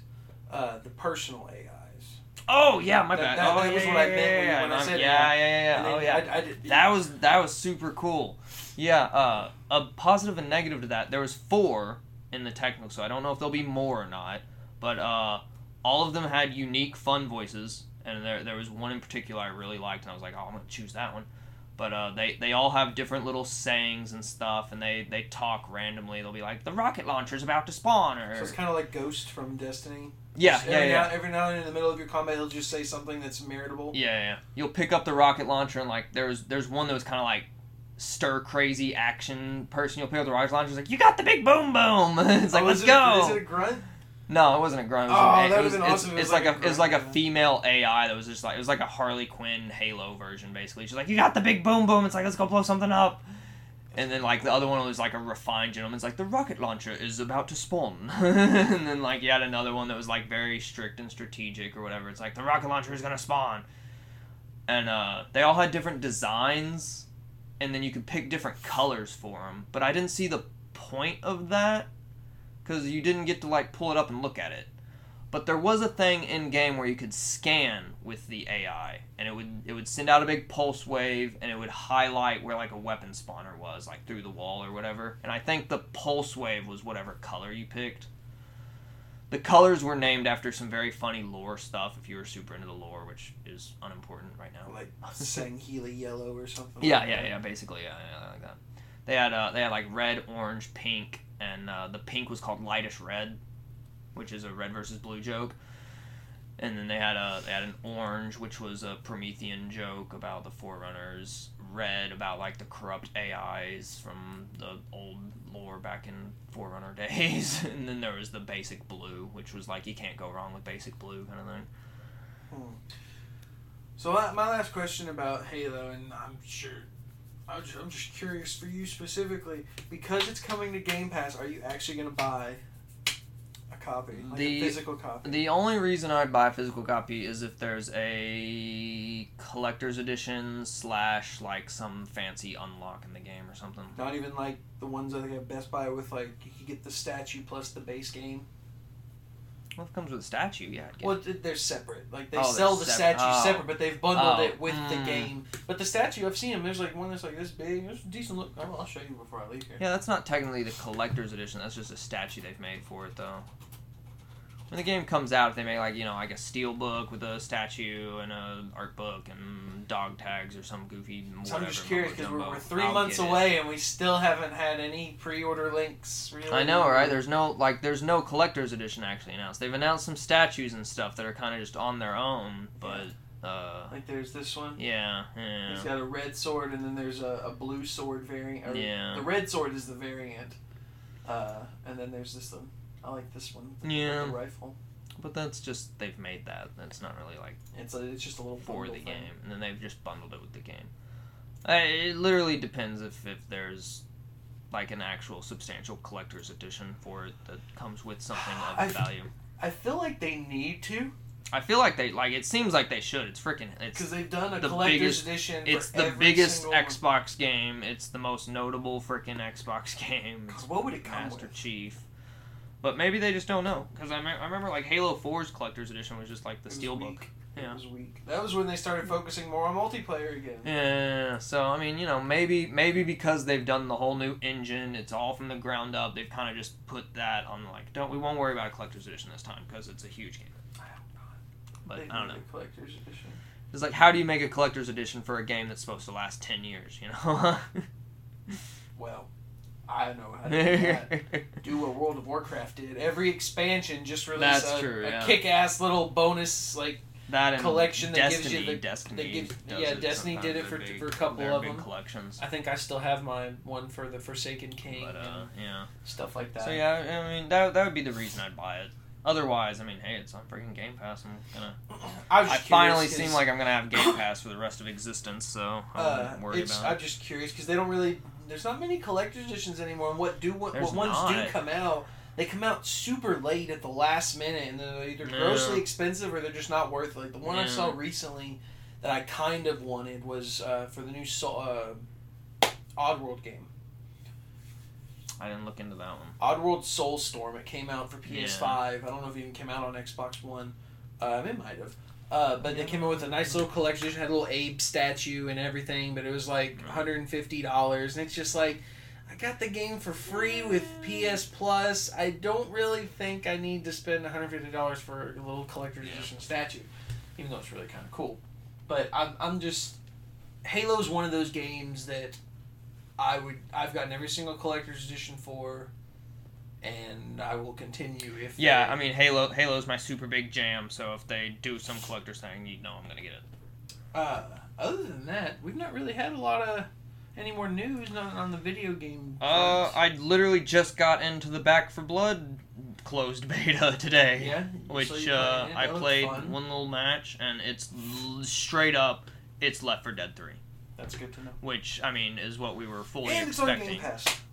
uh, the personal AIs. Oh yeah, my That- bad. that- oh that was yeah, what I meant when yeah, when I said yeah, yeah, yeah, yeah. Oh yeah. I, I did, That was that was super cool. Yeah, uh, a positive and negative to that. There was four in the technical, so I don't know if there'll be more or not. But uh, all of them had unique, fun voices, and there there was one in particular I really liked, and I was like, oh, I'm gonna choose that one. But uh, they they all have different little sayings and stuff, and they they talk randomly. They'll be like, the rocket launcher's about to spawn, or So it's kind of like Ghost from Destiny. yeah, Just yeah, every yeah. Now, every now and then in the middle of your combat, he'll just say something that's meritable. Yeah, yeah. You'll pick up the rocket launcher and like there's there's one that was kind of like stir crazy action person. You'll pick up the rocket launcher. It's like you got the big boom boom. [laughs] it's like Oh, let's it go. Is it a grunt? No, it wasn't a was Oh, that it been it's- awesome It's was like like a a it's like a female AI that was just like it was like a Harley Quinn Halo version basically. She's like you got the big boom boom. It's like let's go blow something up. And then like the other one was like a refined gentleman. It's like the rocket launcher is about to spawn. [laughs] and then like you had another one that was like very strict and strategic or whatever. It's like the rocket launcher is gonna spawn. And uh, they all had different designs, and then you could pick different colors for them. But I didn't see the point of that because you didn't get to like pull it up and look at it. But there was a thing in game where you could scan with the AI, and it would it would send out a big pulse wave, and it would highlight where like a weapon spawner was, like through the wall or whatever. And I think the pulse wave was whatever color you picked. The colors were named after some very funny lore stuff. If you were super into the lore, which is unimportant right now. Like Sangheili yellow or something. Yeah, like yeah, that. yeah. Basically, yeah, yeah, like that. They had uh, they had like red, orange, pink, and uh, the pink was called lightish red, which is a red versus blue joke. And then they had a they had an orange, which was a Promethean joke about the Forerunners. Red about like the corrupt AIs from the old lore back in Forerunner [laughs] days. and then there was the basic blue, which was like you can't go wrong with basic blue kind of thing. So my, my last question about Halo, and I'm sure, I'm just, I'm just curious for you specifically, because it's coming to Game Pass. Are you actually going to buy a copy, like The- a physical copy? The only reason I'd buy a physical copy is if there's a collector's edition slash like some fancy unlock in the game or something. Not even like the ones that they have Best Buy with, like you could get the statue plus the base game. Well, it comes with a statue, yeah. Well, they're separate. Like they Oh, sell the sep- statue oh. separate, but they've bundled Oh, it with the mm. game. But the statue, I've seen them. There's like one that's like this big. It's a decent look. Oh, I'll show you before I leave here. Yeah, that's not technically the collector's edition. That's just a statue they've made for it, though. When the game comes out, if they make like you know like a steel book with a statue and a art book and dog tags or some goofy So. I'm just curious because we're, we're 3 I'll months get it. away and we still haven't had any pre-order links. Really. I know, right? There's no like, there's no collector's edition actually announced. They've announced some statues and stuff that are kind of just on their own, but uh, like there's this one. yeah, yeah, He's got a red sword and then there's a, a blue sword variant. Yeah. The red sword is the variant. Uh, and then there's this one. I like this one. with Yeah. The rifle. but that's just they've made that. That's not really like It's a, it's just a little for the thing. game, and then they've just bundled it with the game. Uh, it literally depends if if there's like an actual substantial collector's edition for it that comes with something of I- value. I feel like they need to I feel like they like it seems like they should. It's freaking it's because they've done a the collector's biggest- edition. it's the biggest one. Xbox game. It's the most notable freaking Xbox [laughs] game. 'Cause what would it come Master with? Chief. But maybe they just don't know because I, me- I remember like Halo 4's collector's edition was just like the It was steelbook. weak. Yeah. It was weak. That was when they started focusing more on multiplayer again. Yeah, so I mean, you know, maybe maybe because they've done the whole new engine, it's all from the ground up. They've kind of just put that on like, don't we won't worry about a collector's edition this time because it's a huge game. I hope not. But They I don't know. a collector's edition. It's like, how do you make a collector's edition for a game that's supposed to last ten years? You know. [laughs] Well, I don't know how to do that. [laughs] do what World of Warcraft did. Every expansion just released a, true, a yeah. kick-ass little bonus like that collection that gives you the- Destiny. that gives- yeah, Destiny did it for- big- for a couple of them. collections. I think I still have my one for the Forsaken King But uh, and yeah. stuff like that. So yeah, I mean that that would be the reason I'd buy it. Otherwise, I mean, hey, it's on freaking Game Pass. I'm gonna. [clears throat] I, I finally seem like I'm gonna have Game Pass for the rest of existence, so I uh, won't worry it's, about I'm just curious because they don't really. There's not many collector's editions anymore. And what do what, what ones do come out? They come out super late at the last minute, and they're either Yeah. grossly expensive or they're just not worth it. Like the one I saw recently that I kind of wanted was uh, for the new uh, Oddworld game. I didn't look into that one. Oddworld Soulstorm. It came out for PS5. I don't know if it even came out on Xbox One. Um, it might have. Uh, but they came out with a nice little collection. It had a little ape statue and everything, but it was like $150. And it's just like, I got the game for free with PS Plus. I don't really think I need to spend $150 for a little collector's Yeah. edition statue, even though it's really kind of cool. But I'm, I'm just. Halo's one of those games that I would I've gotten every single collector's edition for, and I will continue if. Yeah, they- I mean Halo. Halo's my super big jam. So if they do some collector's thing, you know I'm gonna get it. Uh, other than that, we've not really had a lot of any more news on, on the video game. Uh. I literally just got into the Back 4 Blood closed [laughs] beta today. yeah, Which so uh. I played fun. one little match, and it's l- straight up, it's Left 4 Dead Three, That's good to know. which I mean is what we were fully And expecting.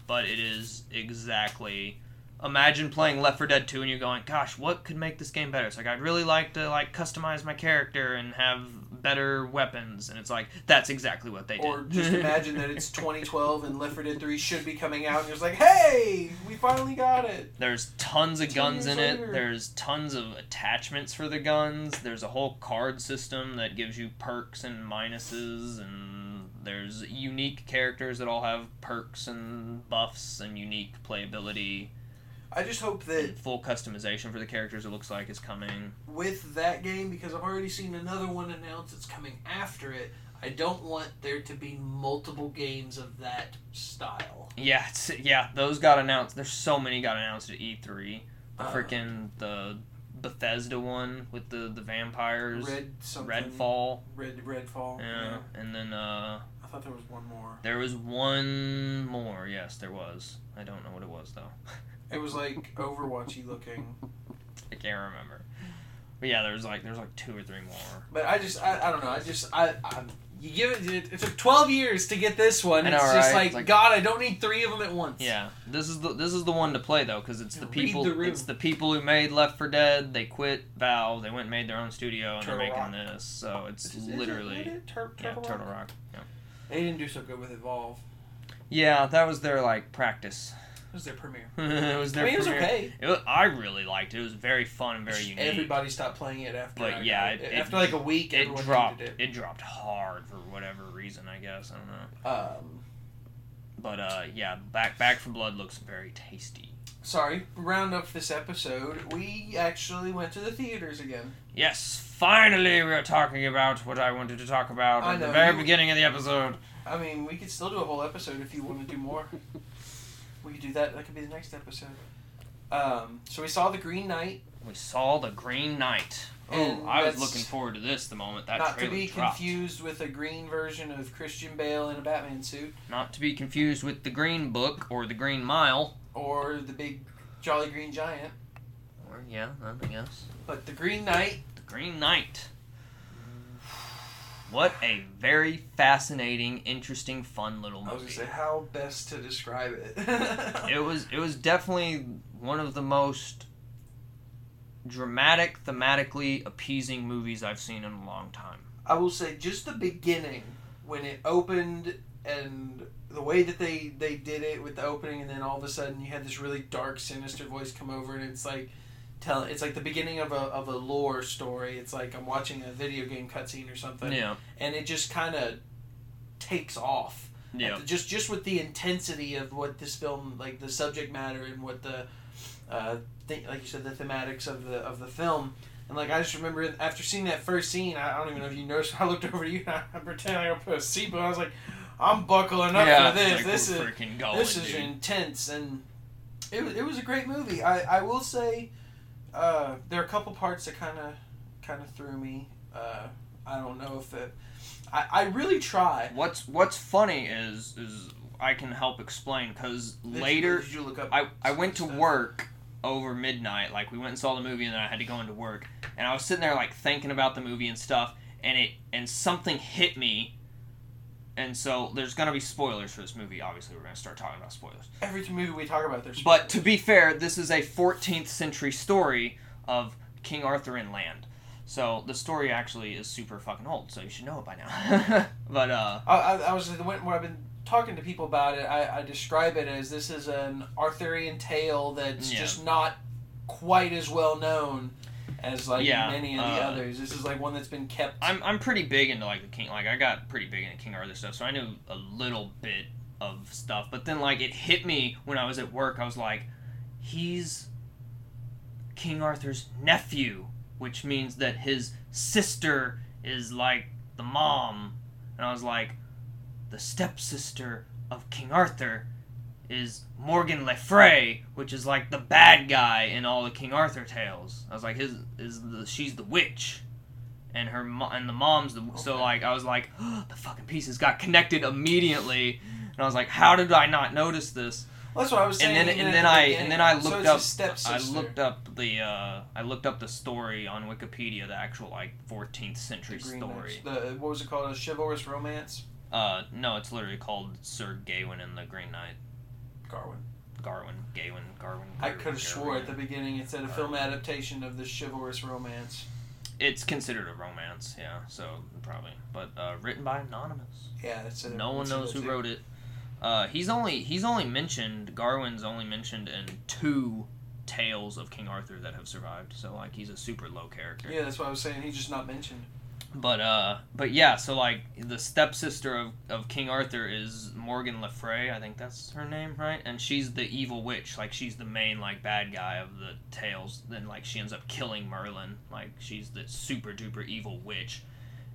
But it is exactly imagine playing Left 4 Dead 2 and you're going, gosh, what could make this game better? It's like I'd really like to like customize my character and have better weapons, and it's like that's exactly what they did. Or just [laughs] imagine that it's 2012 and Left 4 Dead 3 should be coming out, and you're just like, hey, we finally got it. There's tons of Ten guns in years it. There's tons of attachments for the guns. There's a whole card system that gives you perks and minuses, and there's unique characters that all have perks and buffs and unique playability. I just hope that Full customization for the characters. It looks like is coming. with that game, because I've already seen another one announced that's coming after it, I don't want there to be multiple games of that style. Yeah, it's, yeah, those got announced. There's so many got announced at E3. The Uh, freaking the Bethesda one with the the vampires. Red. Redfall. Red Redfall. Yeah, and then uh, I thought there was one more. there was one more. Yes, there was. I don't know what it was though. [laughs] It was like Overwatchy looking. I can't remember. But yeah, there was like there's like two or three more. But I just I, I don't know. I just I, I you give it, it it took 12 years to get this one. Know, it's just right? like, It's like- god, I don't need 3 of them at once. Yeah, this is the this is the one to play though because it's the people the it's the people who made Left 4 Dead. They quit Valve. They went and made their own studio and Turtle they're making Rock. this. So it's Is- literally is it Tur- yeah, Turtle Turtle Rock? Rock. Yeah. They didn't do so good with Evolve. Yeah, that was their like practice. It was their premiere. [laughs] it was their I mean, it was okay. It was- I really liked it. It was very fun and very Just unique. Everybody stopped playing it after. But I yeah, got it- after it- like a week, it everyone dropped. hated It dropped hard for whatever reason. I guess I don't know. Um, But uh, yeah, Back Back 4 Blood looks very tasty. sorry, round up this episode. We actually went to the theaters again. Yes, finally we are talking about what I wanted to talk about I at the very you- beginning of the episode. I mean, we could still do a whole episode if you want to do more. [laughs] we could do that. That could be the next episode. Um, so we saw the Green Knight. We saw the Green Knight. Oh, I was looking forward to this the moment that not to be dropped. confused with a green version of Christian Bale in a Batman suit, Not to be confused with the Green Book or the Green Mile. or the big Jolly Green Giant. Or yeah, I guess But the Green Knight. the Green Knight. What a very fascinating, interesting, fun little movie. I was gonna say how best to describe it. [laughs] [laughs] it was it was definitely one of the most dramatic, thematically appeasing movies I've seen in a long time. I will say just the beginning when it opened and the way that they they did it with the opening, and then all of a sudden you had this really dark, sinister voice come over, and it's like. Tell, it's like the beginning of a, of a lore story. It's like I'm watching a video game cutscene or something, Yeah. and it just kind of takes off. Yeah. Just just with the intensity of what this film, like the subject matter and what the, uh, th- like you said, the thematics of the of the film. And like I just remember after seeing that first scene, I, I don't even know if you noticed. [laughs] I looked over to you, and I pretended I put a seatbelt. I was like, I'm buckling up yeah. for this. like, this is going, this is dude. intense, and it was, it was a great movie. I, I will say, uh, there are a couple parts that kind of kind of threw me. Uh, I don't know if it. I, I really try. What's What's funny is is I can help explain because Did you- later did you look up I, I went to stuff? work over midnight. Like we went and saw the movie, and then I had to go into work. And I was sitting there like thinking about the movie and stuff, and it and something hit me. And so there's gonna be spoilers for this movie. Obviously, we're gonna start talking about spoilers. Every movie we talk about, there's. But to be fair, this is a 14th century story of King Arthur in land. So the story actually is super fucking old. So you should know it by now. [laughs] but uh, I, I, I was when, when I've been talking to people about it, I, I describe it as this is an Arthurian tale that's Yeah. just not quite as well known as like Yeah, many of the uh, others. This is like one that's been kept. I'm I'm pretty big into like the King. Like I got pretty big into King Arthur stuff, so I knew a little bit of stuff. But then like it hit me when I was at work. I was like, he's King Arthur's nephew, which means that his sister is like the mom, and I was like, the stepsister of King Arthur is Morgan Le Fay, which is like the bad guy in all the King Arthur tales. I was like, his is the she's the witch, and her mo- and the mom's the so like I was like, [gasps] the fucking pieces got connected immediately, and I was like, how did I not notice this? Well, that's what I was saying. And then and then the I and then I looked it's up. I looked up the uh, I looked up the story on Wikipedia, the actual like 14th century The story. The what was it called? A chivalrous romance. Uh, no, it's literally called Sir Gawain and the Green Knight. Garwin. Garwin, Gawain, Garwin. I could have swore at the beginning it said a film adaptation of the chivalrous romance. It's considered a romance, yeah. So probably, but uh, written by anonymous. Yeah, that's it. No one knows who wrote it. Uh, he's only he's only mentioned Garwin's only mentioned in two tales of King Arthur that have survived. So like he's a super low character. Yeah, that's what I was saying. He's just not mentioned. But uh, but yeah. So like the stepsister of, of King Arthur is Morgan Le Fay. I think that's her name, right? And she's the evil witch. Like she's the main like bad guy of the tales. Then like she ends up killing Merlin. Like she's the super duper evil witch.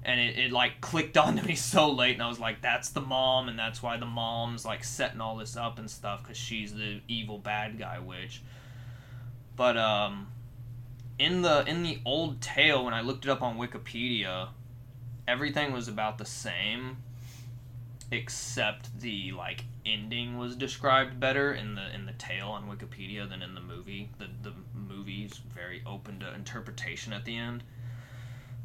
And it, it like clicked onto me [laughs] so late, and I was like, "That's the mom, and that's why the mom's like setting all this up and stuff, because she's the evil bad guy witch." But um, in the in the old tale when I looked it up on Wikipedia, everything was about the same except the like ending was described better in the in the tale on Wikipedia than in the movie. The the movie's very open to interpretation at the end.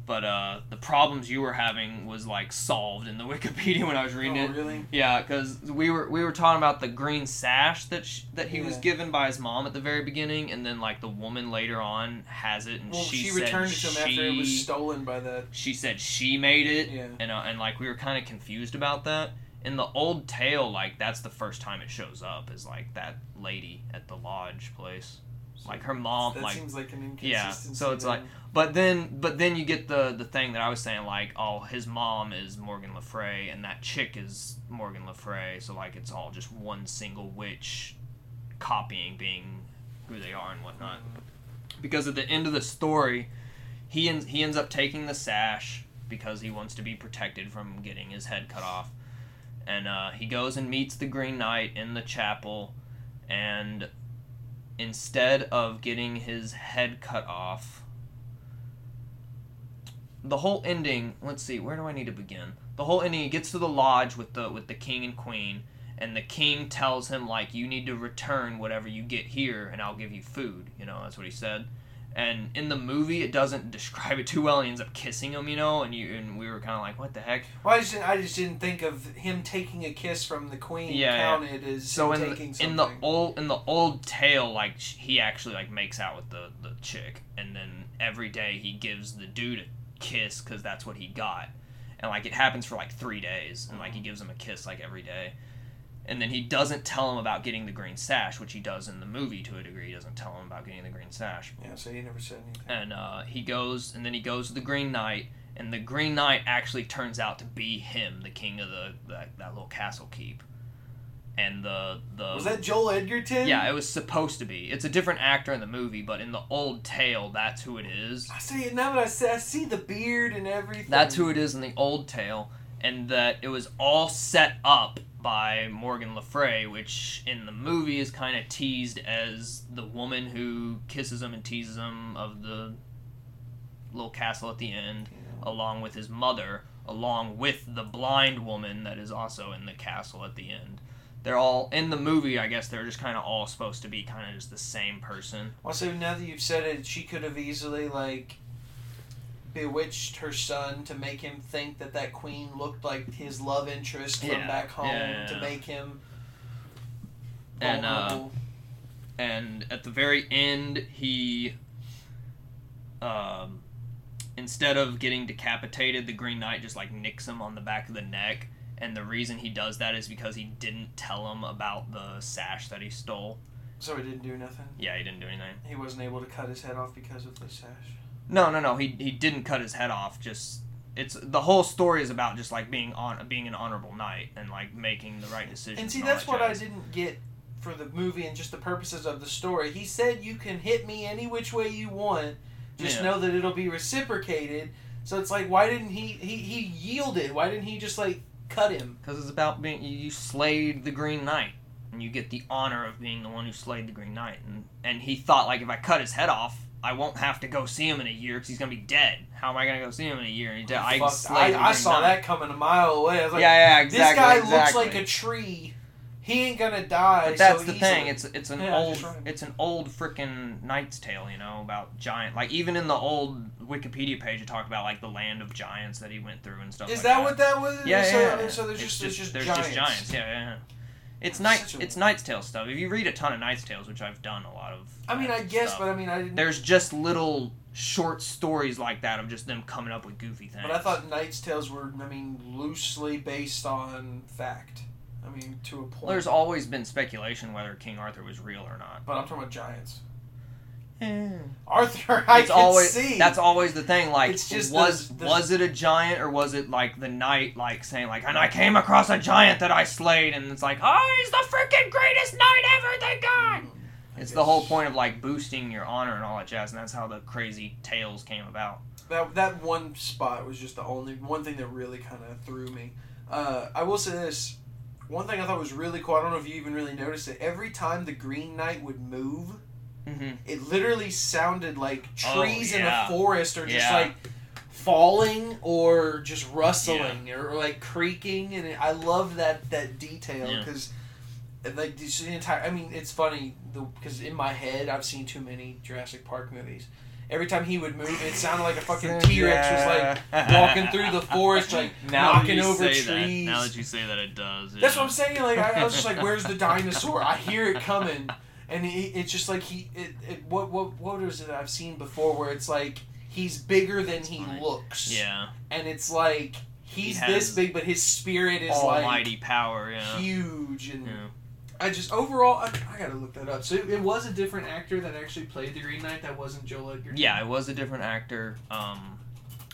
But uh, the problems you were having was like solved in the [laughs] Wikipedia when I was reading oh, it. really? Yeah, because we were we were talking about the green sash that sh- that he was given by his mom at the very beginning, and then like the woman later on has it, and Well, she, she, returned it to him after it was stolen by the. She said she made it, Yeah. and uh, and like we were kind of confused about that. In the old tale, like that's the first time it shows up is like that lady at the lodge place, like her mom, that like seems like an inconsistency. Yeah, so it's then. like- but then, but then you get the the thing that I was saying, like, oh, his mom is Morgan Le Fay, and that chick is Morgan Le Fay, so like it's all just one single witch copying being who they are and whatnot. Because at the end of the story, he ends he ends up taking the sash because he wants to be protected from getting his head cut off, and uh, he goes and meets the Green Knight in the chapel, and instead of getting his head cut off. The whole ending let's see where do i need to begin? The whole ending he gets to the lodge with the with the king and queen and the king tells him like you need to return whatever you get here and i'll give you food you know that's what he said and in the movie it doesn't [laughs] describe it too well he ends up kissing him you know? And you and we were kind of like what the heck? Well, I just, didn't- I just didn't think of him taking a kiss from the queen Yeah, yeah. counted as so in taking the, in the old in the old tale like he actually like makes out with the the chick and then every day he gives the dude a kiss because that's what he got. And like it happens for like three days and like he mm-hmm. gives him a kiss like every day and then he doesn't tell him about getting the green sash, which he does in the movie to a degree. He doesn't tell him about getting the green sash, Yeah, so he never said anything. and uh, he goes, and then he goes to the Green Knight, and the Green Knight actually turns out to be him, the king of the that, that little castle keep, and the the Was that Joel Edgerton? yeah, it was supposed to be. It's a different actor in the movie, but in the old tale, that's who it is. I see now that I see, I see the beard and everything. That's who it is in the old tale, and that it was all set up by Morgan Le Fay, which in the movie is kind of teased as the woman who kisses him and teases him of the little castle at the end, along with his mother, along with the blind woman that is also in the castle at the end. They're all in the movie. I guess they're just kind of all supposed to be kind of just the same person. Well, so now that you've said it, she could have easily like bewitched her son to make him think that that queen looked like his love interest from Yeah. back home Yeah, to make him And uh, and at the very end he um instead of getting decapitated the green knight just like nicks him on the back of the neck and the reason he does that is because he didn't tell him about the sash that he stole so he didn't do nothing. yeah he didn't do anything He wasn't able to cut his head off because of the sash. No no no he, he didn't cut his head off just it's the whole story is about just like being on being an honorable knight and like making the right decisions And see, that's that what I didn't get for the movie and just the purposes of the story. He said you can hit me any which way you want, just Yeah. know that it'll be reciprocated. So it's like, why didn't he? He he yielded. Why didn't he just like cut him? Because it's about being you, you slayed the Green Knight, and you get the honor of being the one who slayed the Green Knight. And and he thought like if I cut his head off, I won't have to go see him in a year because he's gonna be dead. How am I gonna go see him in a year? And he's dead. I Fuck, slayed the I, I saw that coming a mile away. I was like, yeah, yeah, exactly. this guy exactly. looks like a tree. He ain't gonna die. But that's so the easily. thing. It's it's an Yeah, old just it's an old freaking Knight's Tale, you know, about giant. Like even in the old Wikipedia page, it talked about like the land of giants that he went through and stuff. Is like that what that was? Yeah, so, yeah, yeah. So there's just, there's just giants. just giants. Yeah, yeah. yeah. It's night. a- It's Knight's Tale stuff. If you read a ton of Knight's Tales, which I've done a lot of. I mean, I uh, guess, stuff, but I mean, I didn't. there's just little short stories like that of just them coming up with goofy things. But I thought Knight's Tales were, I mean, loosely based on fact. I mean, to a point. Well, there's always been speculation whether King Arthur was real or not. but I'm talking about giants. Arthur, I it's can always see. that's always the thing. Like, It's just was the- the- was it a giant or was it like the knight like saying like, and I came across a giant that I slayed, and it's like, oh, he's the freaking greatest knight ever, thank God. Mm, I It's the whole point of like boosting your honor and all that jazz, and that's how the crazy tales came about. That that one spot was just the only one thing that really kind of threw me. Uh, I will say this. One thing I thought was really cool. I don't know if you even really noticed it. Every time the Green Knight would move, Mm-hmm. it literally sounded like Oh, trees in a forest are just Yeah. like falling or just rustling or, like creaking and it, I love that that detail Yeah. because like this the entire I mean it's funny because in my head I've seen too many Jurassic Park movies every time he would move it sounded like a fucking [laughs] T-Rex was like walking through the forest like [laughs] now knocking you over say trees That, now that you say that, it does. that's yeah. what I'm saying. Like I, I was just like, "Where's the dinosaur?" I hear it coming, and it, it's just like he. It, it what what what is it I've seen before where it's like he's bigger than he looks. Yeah, And it's like he's He this big, but his spirit is like. almighty power. like Yeah. huge. And Yeah. I just overall, I, I gotta look that up. So it, it was a different actor that actually played the Green Knight. That wasn't Joel Edgerton. Yeah, it was a different actor. Um,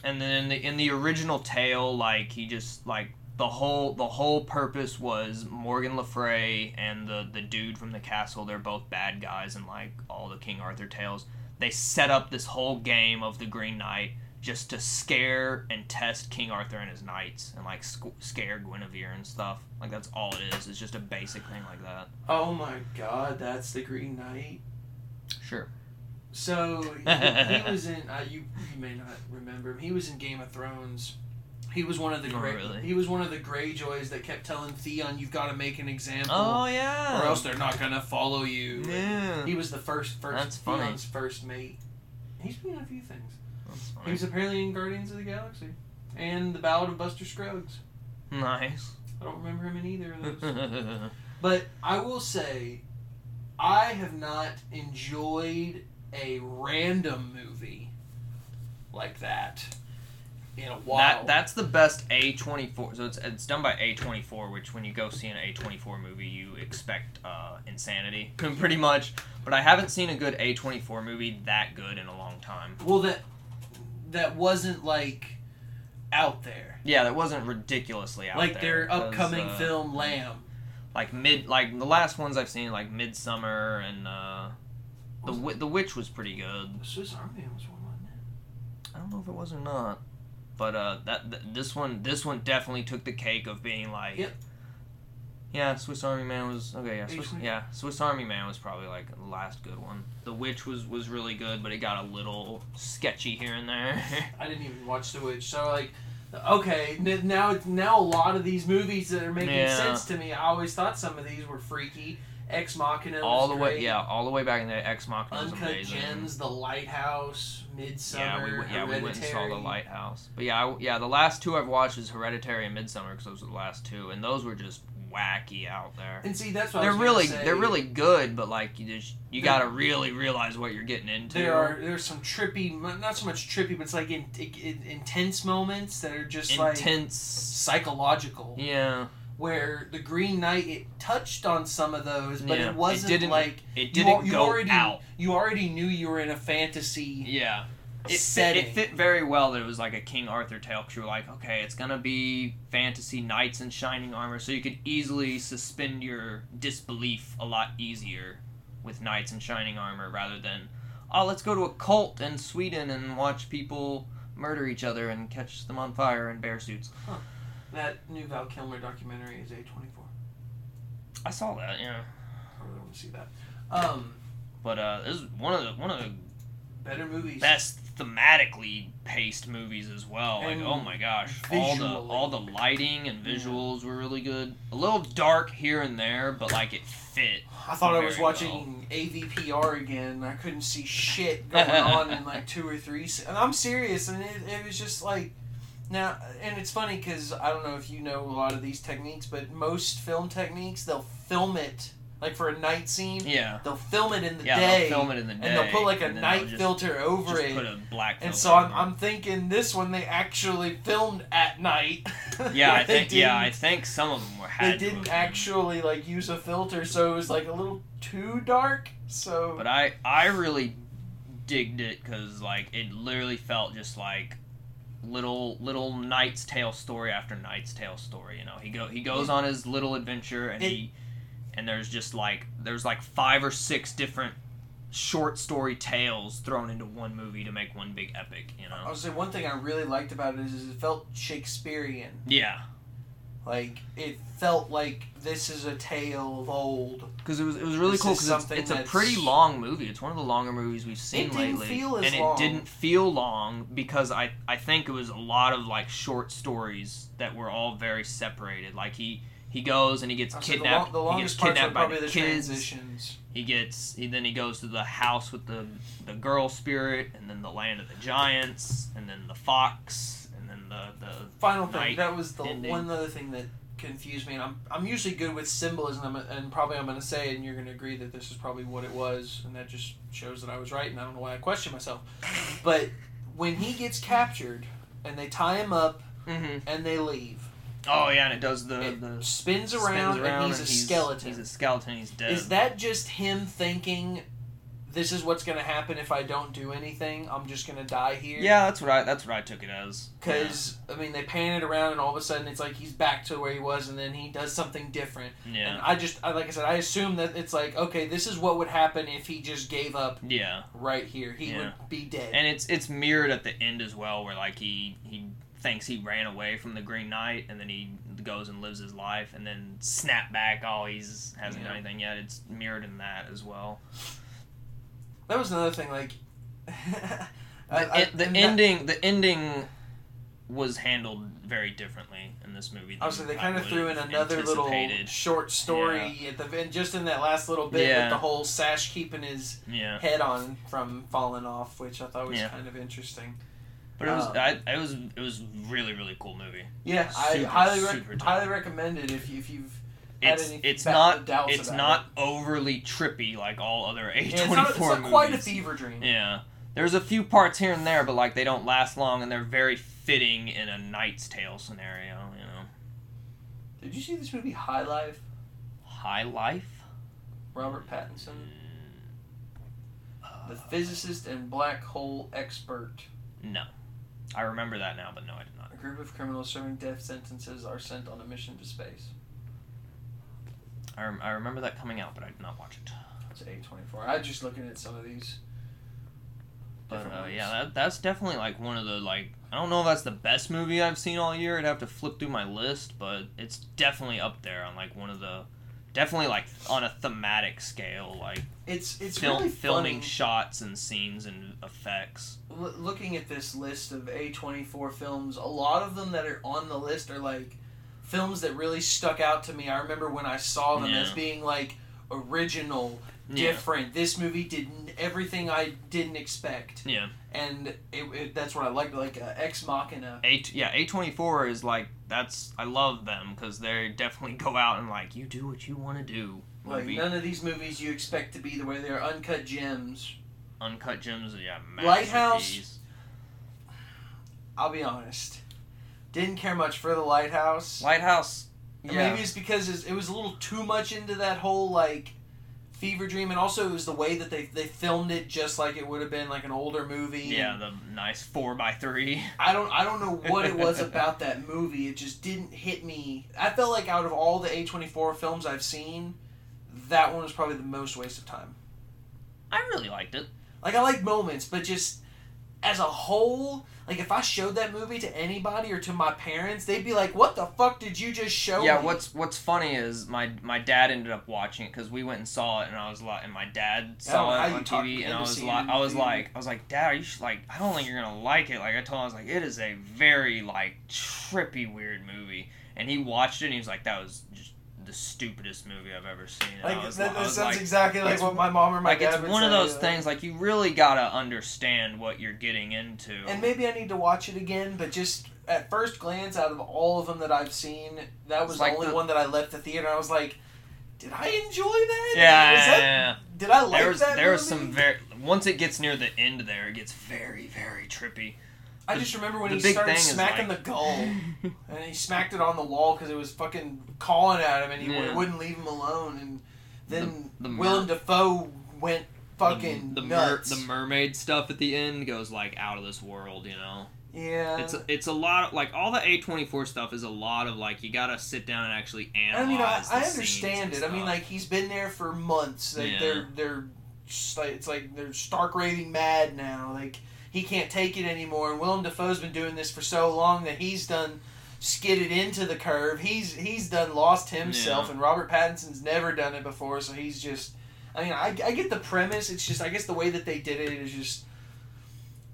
and then in the in the original tale, like he just like the whole the whole purpose was Morgan Le Fay and the the dude from the castle. They're both bad guys in like all the King Arthur tales. They set up this whole game of the Green Knight just to scare and test King Arthur and his knights and like sc- scare Guinevere and stuff. Like that's all it is. It's just a basic thing like that. Oh my God, that's the Green Knight. Sure. So he, he [laughs] was in. Uh, you you may not remember him. He was in Game of Thrones. He was one of the Oh, Grey. really? He was one of the Greyjoys that kept telling Theon, "You've got to make an example, Oh yeah. or else they're not gonna follow you." Yeah. He was the first first That's funny. Theon's first mate. He's been in a few things. That's funny. He was apparently in Guardians of the Galaxy and the Ballad of Buster Scruggs. Nice. I don't remember him in either of those. [laughs] But I will say, I have not enjoyed a random movie like that in a while. That that's the best A twenty four. So it's it's done by A twenty four, which when you go see an A twenty four movie, you expect uh, insanity, [laughs] pretty much. But I haven't seen a good A twenty four movie that good in a long time. well, that that wasn't like out there. Yeah, that wasn't ridiculously out there. like their upcoming uh, film Lamb. like mid, like the last ones I've seen, like Midsommar and uh, the the Witch was pretty good. The Swiss Army was one, wasn't it? I don't know if it was or not, but uh, that th- this one this one definitely took the cake of being like, Yep. yeah, Swiss Army Man was okay. Yeah, Swiss, yeah, Swiss Army Man was probably like the last good one. The Witch was was really good, but it got a little sketchy here and there. [laughs] I didn't even watch The Witch, so like, okay, n- now now a lot of these movies that are making Yeah. sense to me. I always thought some of these were freaky. Ex Machina, all the way, great. yeah, all the way back in the day, Ex Machina Uncut amazing. Gems, The Lighthouse, Midsommar, yeah, we, went- yeah, we went and saw the Lighthouse. But yeah, I, yeah, the last two I've watched is Hereditary and Midsommar because those were the last two, and those were just wacky out there. And see, that's what They're was really they're really good, but like you just you gotta really realize what you're getting into. There are there's some trippy, not so much trippy, but it's like in, in, intense moments that are just like intense. psychological. Yeah, Where the Green Knight it touched on some of those, but Yeah, it it wasn't didn't like it didn't al- you go already out. you already knew you were in a fantasy Yeah. It fit, it fit very well that it was like a King Arthur tale because you were like, okay, it's gonna be fantasy knights in shining armor, so you could easily suspend your disbelief a lot easier with knights in shining armor rather than, oh, let's go to a cult in Sweden and watch people murder each other and catch them on fire in bear suits. That new Val Kilmer documentary is A twenty four. I saw that, yeah. I really want to see that. Um, But uh, this is one of the one of the better movies. best thematically paced movies as well. Like, oh my gosh, all the all the lighting and visuals were really good. A little dark here and there, but like it fit. I thought I was watching AVPR again. I couldn't see shit [laughs] going on in like two or three. se- And I'm serious, and it, it was just like now. And it's funny because I don't know if you know a lot of these techniques, but most film techniques they'll film it like for a night scene. Yeah, They'll film it in the yeah. day, They'll film it in the day, and they'll put like a and then they'll night just, filter over just it. put a black. and so I'm. I'm thinking this one they actually filmed at night. [laughs] [laughs] yeah, I think yeah, I think some of them were they had. to didn't actually like use a filter, so it was like a little too dark. So But I I really digged it because like it literally felt just like little little Knight's Tale story after Knight's Tale story. You know, he go he goes on his little adventure and It- he and there's just like there's like five or six different short story tales thrown into one movie to make one big epic. You know I would say one thing I really liked about it is, is it felt Shakespearean. Yeah, Like it felt like this is a tale of old. because it was it was really This cool because it's, it's a pretty long movie. It's one of the longer movies we've seen It didn't lately, feel as and long. it didn't feel long because I I think it was a lot of like short stories that were all very separated. Like he he goes and he gets oh, I would say the, kidnapped. long, the he gets longest parts were kidnapped by probably the the kids. transitions. He gets he then he goes to the house with the the girl spirit, and then the land of the giants, and then the fox, the the Final thing that was the ending. one other thing that confused me, and I'm I'm usually good with symbolism, and probably I'm going to say, and you're going to agree that this is probably what it was, and that just shows that I was right, and I don't know why I question myself. [laughs] But when he gets captured, and they tie him up, hmm and they leave. Oh yeah, and it does the It the spins spins around, and he's a he's- skeleton. He's a skeleton. He's dead. Is that just him thinking, "This is what's going to happen if I don't do anything. I'm just going to die here"? Yeah, that's what I that's what I took it as. Because I mean, they pan it around, and all of a sudden, it's like he's back to where he was, and then he does something different. yeah, And I just, I, like I said, I assume that it's like, okay, this is what would happen if he just gave up yeah, right here. He Yeah. would be dead. and it's it's mirrored at the end as well, where like he he thinks he ran away from the Green Knight, and then he goes and lives his life, and then snap back. Oh, he's hasn't done anything yet. It's mirrored in that as well. That was another thing, like. [laughs] The, I- the that- ending the ending was handled very differently in this movie. Obviously, they kind of threw in another little short story at the and just in that last little bit Yeah. with the whole Sash keeping his Yeah, head on from falling off, which I thought was Yeah. kind of interesting. but it was Um, I, it was it was really really cool movie. Yeah, I highly super highly recommend it if you if you've It's it's not it's not overly trippy like all other A it. Yeah, it's not, it's four not quite a fever dream. Yeah, There's a few parts here and there, but like they don't last long, and they're very fitting in a Knight's Tale scenario. You know, Did you see this movie High Life? High Life. Robert Pattinson, Uh, the physicist and black hole expert. No, I remember that now, but no, I did not. A group of criminals serving death sentences are sent on a mission to space. I, rem- I remember that coming out, but I did not watch it. It's A twenty four. I was just looking at some of these. But uh, yeah, that, that's definitely like one of the like I don't know if that's the best movie I've seen all year. I'd have to flip through my list, but it's definitely up there on like one of the definitely like on a thematic scale, like It's it's film, really filming funny. shots and scenes and effects. L- looking at this list of A24 films, a lot of them that are on the list are like films that really stuck out to me. I remember when I saw them Yeah. as being like original, Yeah, different. This movie did everything I didn't expect, yeah. and it, it, that's what I liked. Like uh, Ex Machina. A yeah A twenty four is like that's I love them because they definitely go out and like you do what you want to do. Like none of these movies you expect to be the way they're uncut gems. Uncut gems, yeah. Lighthouse? I'll be honest, didn't care much for the Lighthouse. Lighthouse. Yeah. Maybe it's because it was a little too much into that whole like fever dream, and also it was the way that they they filmed it, just like it would have been like an older movie. Yeah, the nice four by three. I don't I don't know what it was about that movie. It just didn't hit me. I felt like out of all the A twenty four films I've seen, that one was probably the most waste of time. I really liked it. Like I like moments, but just as a whole, like if I showed that movie to anybody or to my parents, they'd be like, "What the fuck did you just show yeah, me?" what's what's funny is my my dad ended up watching it because we went and saw it, and I was like, and my dad know saw it on TV, and I was like, I was like, I was like, Dad, you should like, I don't think you're gonna like it. Like I told him, I was like, it is a very like trippy weird movie, and he watched it, and he was like, that was just the stupidest movie I've ever seen. And I Like was, that, that was sounds like, exactly like what my mom or my like dad it's would one of those like- things like you really gotta understand what you're getting into. And maybe I need to watch it again, but just at first glance, out of all of them that I've seen, that was It's the only the- one that I left the theater. I was like, did I enjoy that? yeah, Was that- yeah. Did I like there was that? there was movie? some very once it gets near the end there it gets very very trippy. I just remember when he started smacking like- the gull, and he smacked it on the wall because it was fucking calling at him, and he Yeah. wouldn't leave him alone. And then The- the Willem Dafoe went fucking the, the, mer- the mermaid stuff at the end goes like out of this world, you know. yeah, It's a, it's a lot of like all the A twenty four stuff is a lot of like you gotta sit down and actually I analyze. mean, I, the I scenes understand it. I mean, like he's been there for months. Like Yeah. they're they're it's like they're stark raving mad now. Like he can't take it anymore. And Willem Dafoe's been doing this for so long that he's done skidded into the curve. He's he's done lost himself, Yeah. and Robert Pattinson's never done it before. So he's just. I mean, I, I get the premise. It's just I guess the way that they did it is just.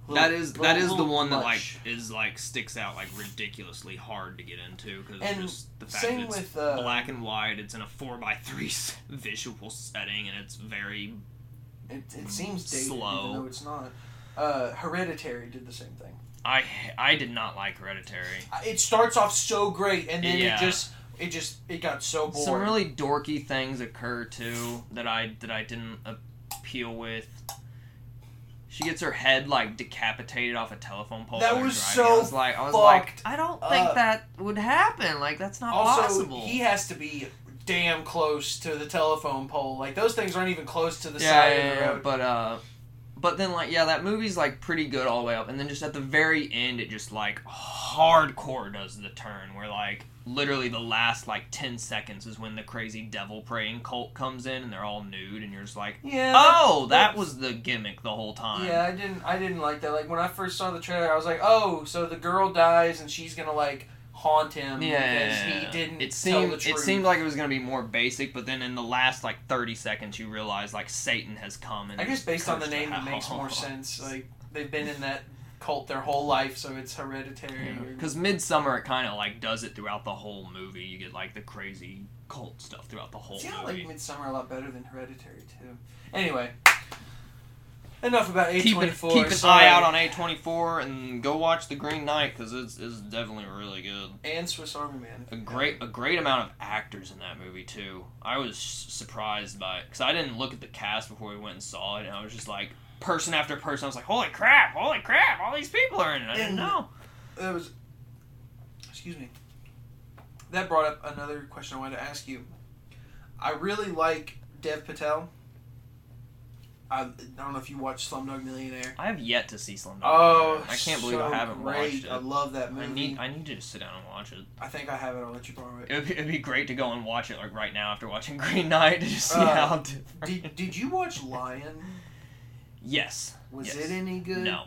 a that little- is little- that is the little one that like is like sticks out like ridiculously hard to get into because just the fact that it's with, uh, black and white. It's in a four by three [laughs] visual setting and it's very It, it seems dated, Slow. even though it's not. Uh, Hereditary did the same thing. I I did not like Hereditary. it starts off so great and then Yeah. it just it just it got so boring. Some really dorky things occur too that I that I didn't appeal with. She gets her head like decapitated off a telephone pole. That was driving. so I was like, I was like, I don't think up. that would happen. Like that's not also possible. he has to be damn close to the telephone pole. Like those things aren't even close to the yeah, side yeah, of the yeah, road. but uh, but then like yeah, that movie's like pretty good all the way up, and then just at the very end, it just like hardcore does the turn where like literally the last like ten seconds is when the crazy devil praying cult comes in and they're all nude, and you're just like. yeah. Oh, that was the gimmick the whole time. Yeah, I didn't. I didn't like that. Like when I first saw the trailer, I was like, "Oh, so the girl dies and she's gonna like haunt him Yeah, because he didn't It seemed the truth." it seemed like it was gonna be more basic, but then in the last like thirty seconds, you realize like Satan has come and I guess based on the name, it makes more sense. Like they've been in that cult their whole life, so it's hereditary. Because Midsommar, it kind of like does it throughout the whole movie. You get like the crazy cult stuff throughout the whole See, I movie. like Midsommar a lot better than Hereditary too. Anyway, enough about A keep twenty an, keep an eye out on A twenty four and go watch The Green Knight because it's, it's definitely really good. and Swiss Army Man. A great a great amount of actors in that movie too. I was surprised by it because I didn't look at the cast before we went and saw it, and I was just like, person after person. I was like, holy crap, holy crap, all these people are in it. I didn't And- know. That was. Excuse me. That brought up another question I wanted to ask you. I really like Dev Patel. I, I don't know if you watched Slumdog Millionaire. I have yet to see Slumdog. Oh, I can't believe I haven't great. watched it. I love that movie. I need I need to just sit down and watch it. I think I have it. I'll let you borrow it. It'd be, it'd be great to go and watch it like right now after watching [laughs] Green Knight to just see Uh, how different. Did, did you watch Lion? yes. Was Yes. it any good? No.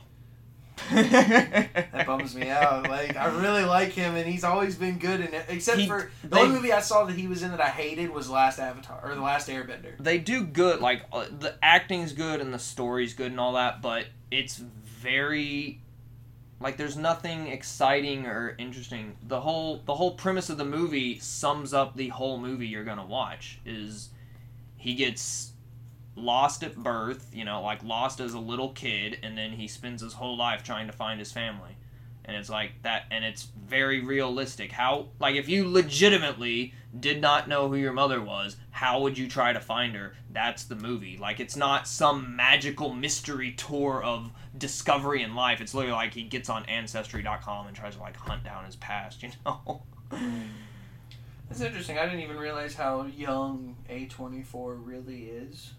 [laughs] That bums me out. Like I really like him, and he's always been good it. Except He- for the they- only movie I saw that he was in that I hated was Last Avatar or The Last Airbender. they do good like uh, the acting's good and the story's good and all that but it's very like there's nothing exciting or interesting the whole the whole premise of the movie sums up the whole movie you're gonna watch is he gets lost at birth you know like lost as a little kid and then he spends his whole life trying to find his family. And it's like that and it's very realistic. How like if you legitimately did not know who your mother was how would you try to find her? That's the movie. Like it's not some magical mystery tour of discovery in life. It's literally like he gets on ancestry.com and tries to like hunt down his past [laughs] you know? That's interesting. I didn't even realize how young A24 really is.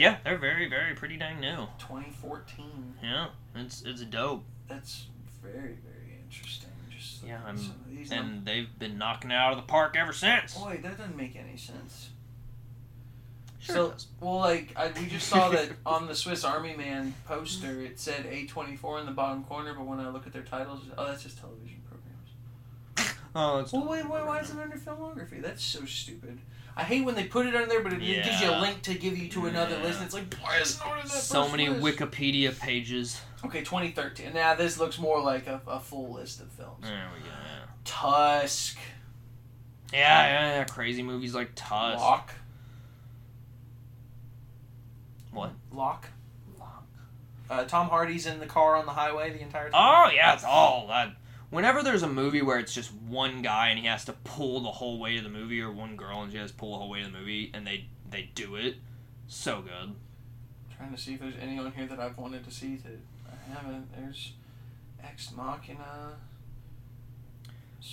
Yeah they're very very pretty dang new 2014. yeah it's it's dope That's very very interesting. Just Yeah, I'm- some of these num- and they've been knocking it out of the park ever since boy, that doesn't make any sense. Sure so, does. well, like I, we just saw that [laughs] on the Swiss Army Man poster, it said A24 in the bottom corner, but when I look at their titles, oh, that's just television programs. [laughs] oh it's Well, wait, wait, why is it under filmography? That's so stupid. I hate when they put it under there, but it it gives you a link to give you to another Yeah. list. And it's like, why is not that so many list? wikipedia pages Okay, 2013. Now this looks more like a, a full list of films. there we go yeah Tusk, Yeah, yeah, yeah. Crazy movies like Tusk. Locke. What? Locke. Locke. Uh, Tom Hardy's in the car on the highway the entire time. Oh yeah, it's all that. Whenever there's a movie where it's just one guy and he has to pull the whole way of the movie, or one girl and she has to pull the whole way of the movie, and they they do it, so good. trying to see if there's any on here that I've wanted to see that I haven't. There's Ex Machina.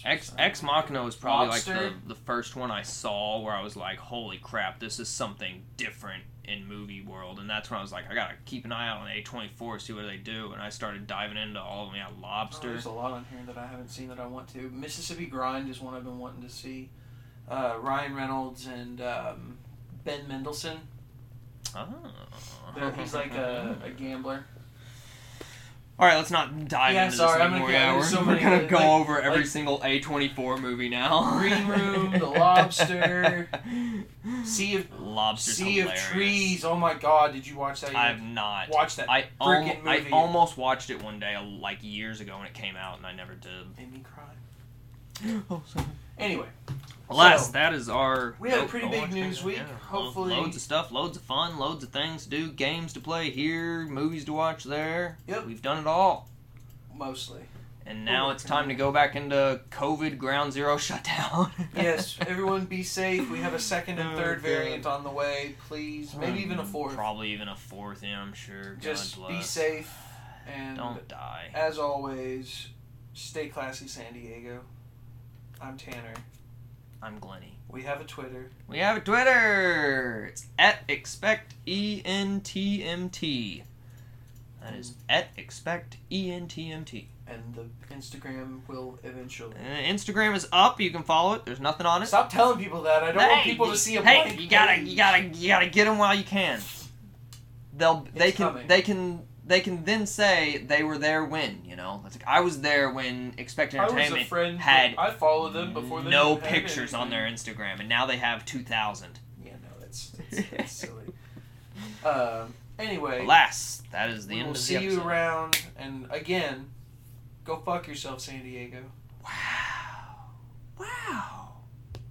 Ex Ex Machina was probably like the, the first one I saw where I was like, holy crap, this is something different in movie world, and that's when I was like, I gotta keep an eye out on A twenty four, see what they do, and I started diving into all of them. Yeah, Oh, Lobster. there's a lot on here that I haven't seen that I want to. Mississippi Grind is one I've been wanting to see. Uh, Ryan Reynolds and um, Ben Mendelsohn. Oh. They're- He's like a, a [laughs] gambler. All right, let's not dive Yeah, into sorry, this anymore. yeah, we're, so we're gonna like- go over every like- single A24 movie now. Green Room, [laughs] The Lobster, Sea of Lobster's Sea of. Trees. Oh my God! Did you watch that? I've not. watched that I, al- I almost watched it one day, like years ago when it came out, and I never did. Made me cry. [gasps] Oh, sorry. Anyway, Alas, So, that is our. we had a pretty big news week. Yeah, Hopefully- loads of stuff, loads of fun, loads of things to do, games to play here, movies to watch there. Yep. We've done it all, mostly. and now it's time to go back into COVID Ground Zero [laughs] shutdown. Yes, everyone be safe. We have a second and [laughs] Oh, third variant on the way. Please, maybe even a um, fourth. Probably even a fourth, yeah, I'm sure. Just be safe, and Don't die. as always, stay classy, San Diego. I'm Tanner. I'm Glenny. We have a Twitter. We have a Twitter. It's at expect E ENTMT. That is at expect E ENTMT. and the Instagram will eventually. Uh, Instagram is up. You can follow it. There's nothing on it. Stop telling people that. I don't want Hey, people to see a hey, you gotta, you gotta, you gotta get them while you can. They'll, they It's can, coming. they can, they can then say they were there when you know. It's like I was there when Expect Entertainment had I followed them before they no pictures on their Instagram, and now they have two thousand. Yeah, no, that's, that's, that's silly. Uh, [laughs] anyway, alas, that is the end. We'll see you around, and again, go fuck yourself, San Diego. Wow. Wow.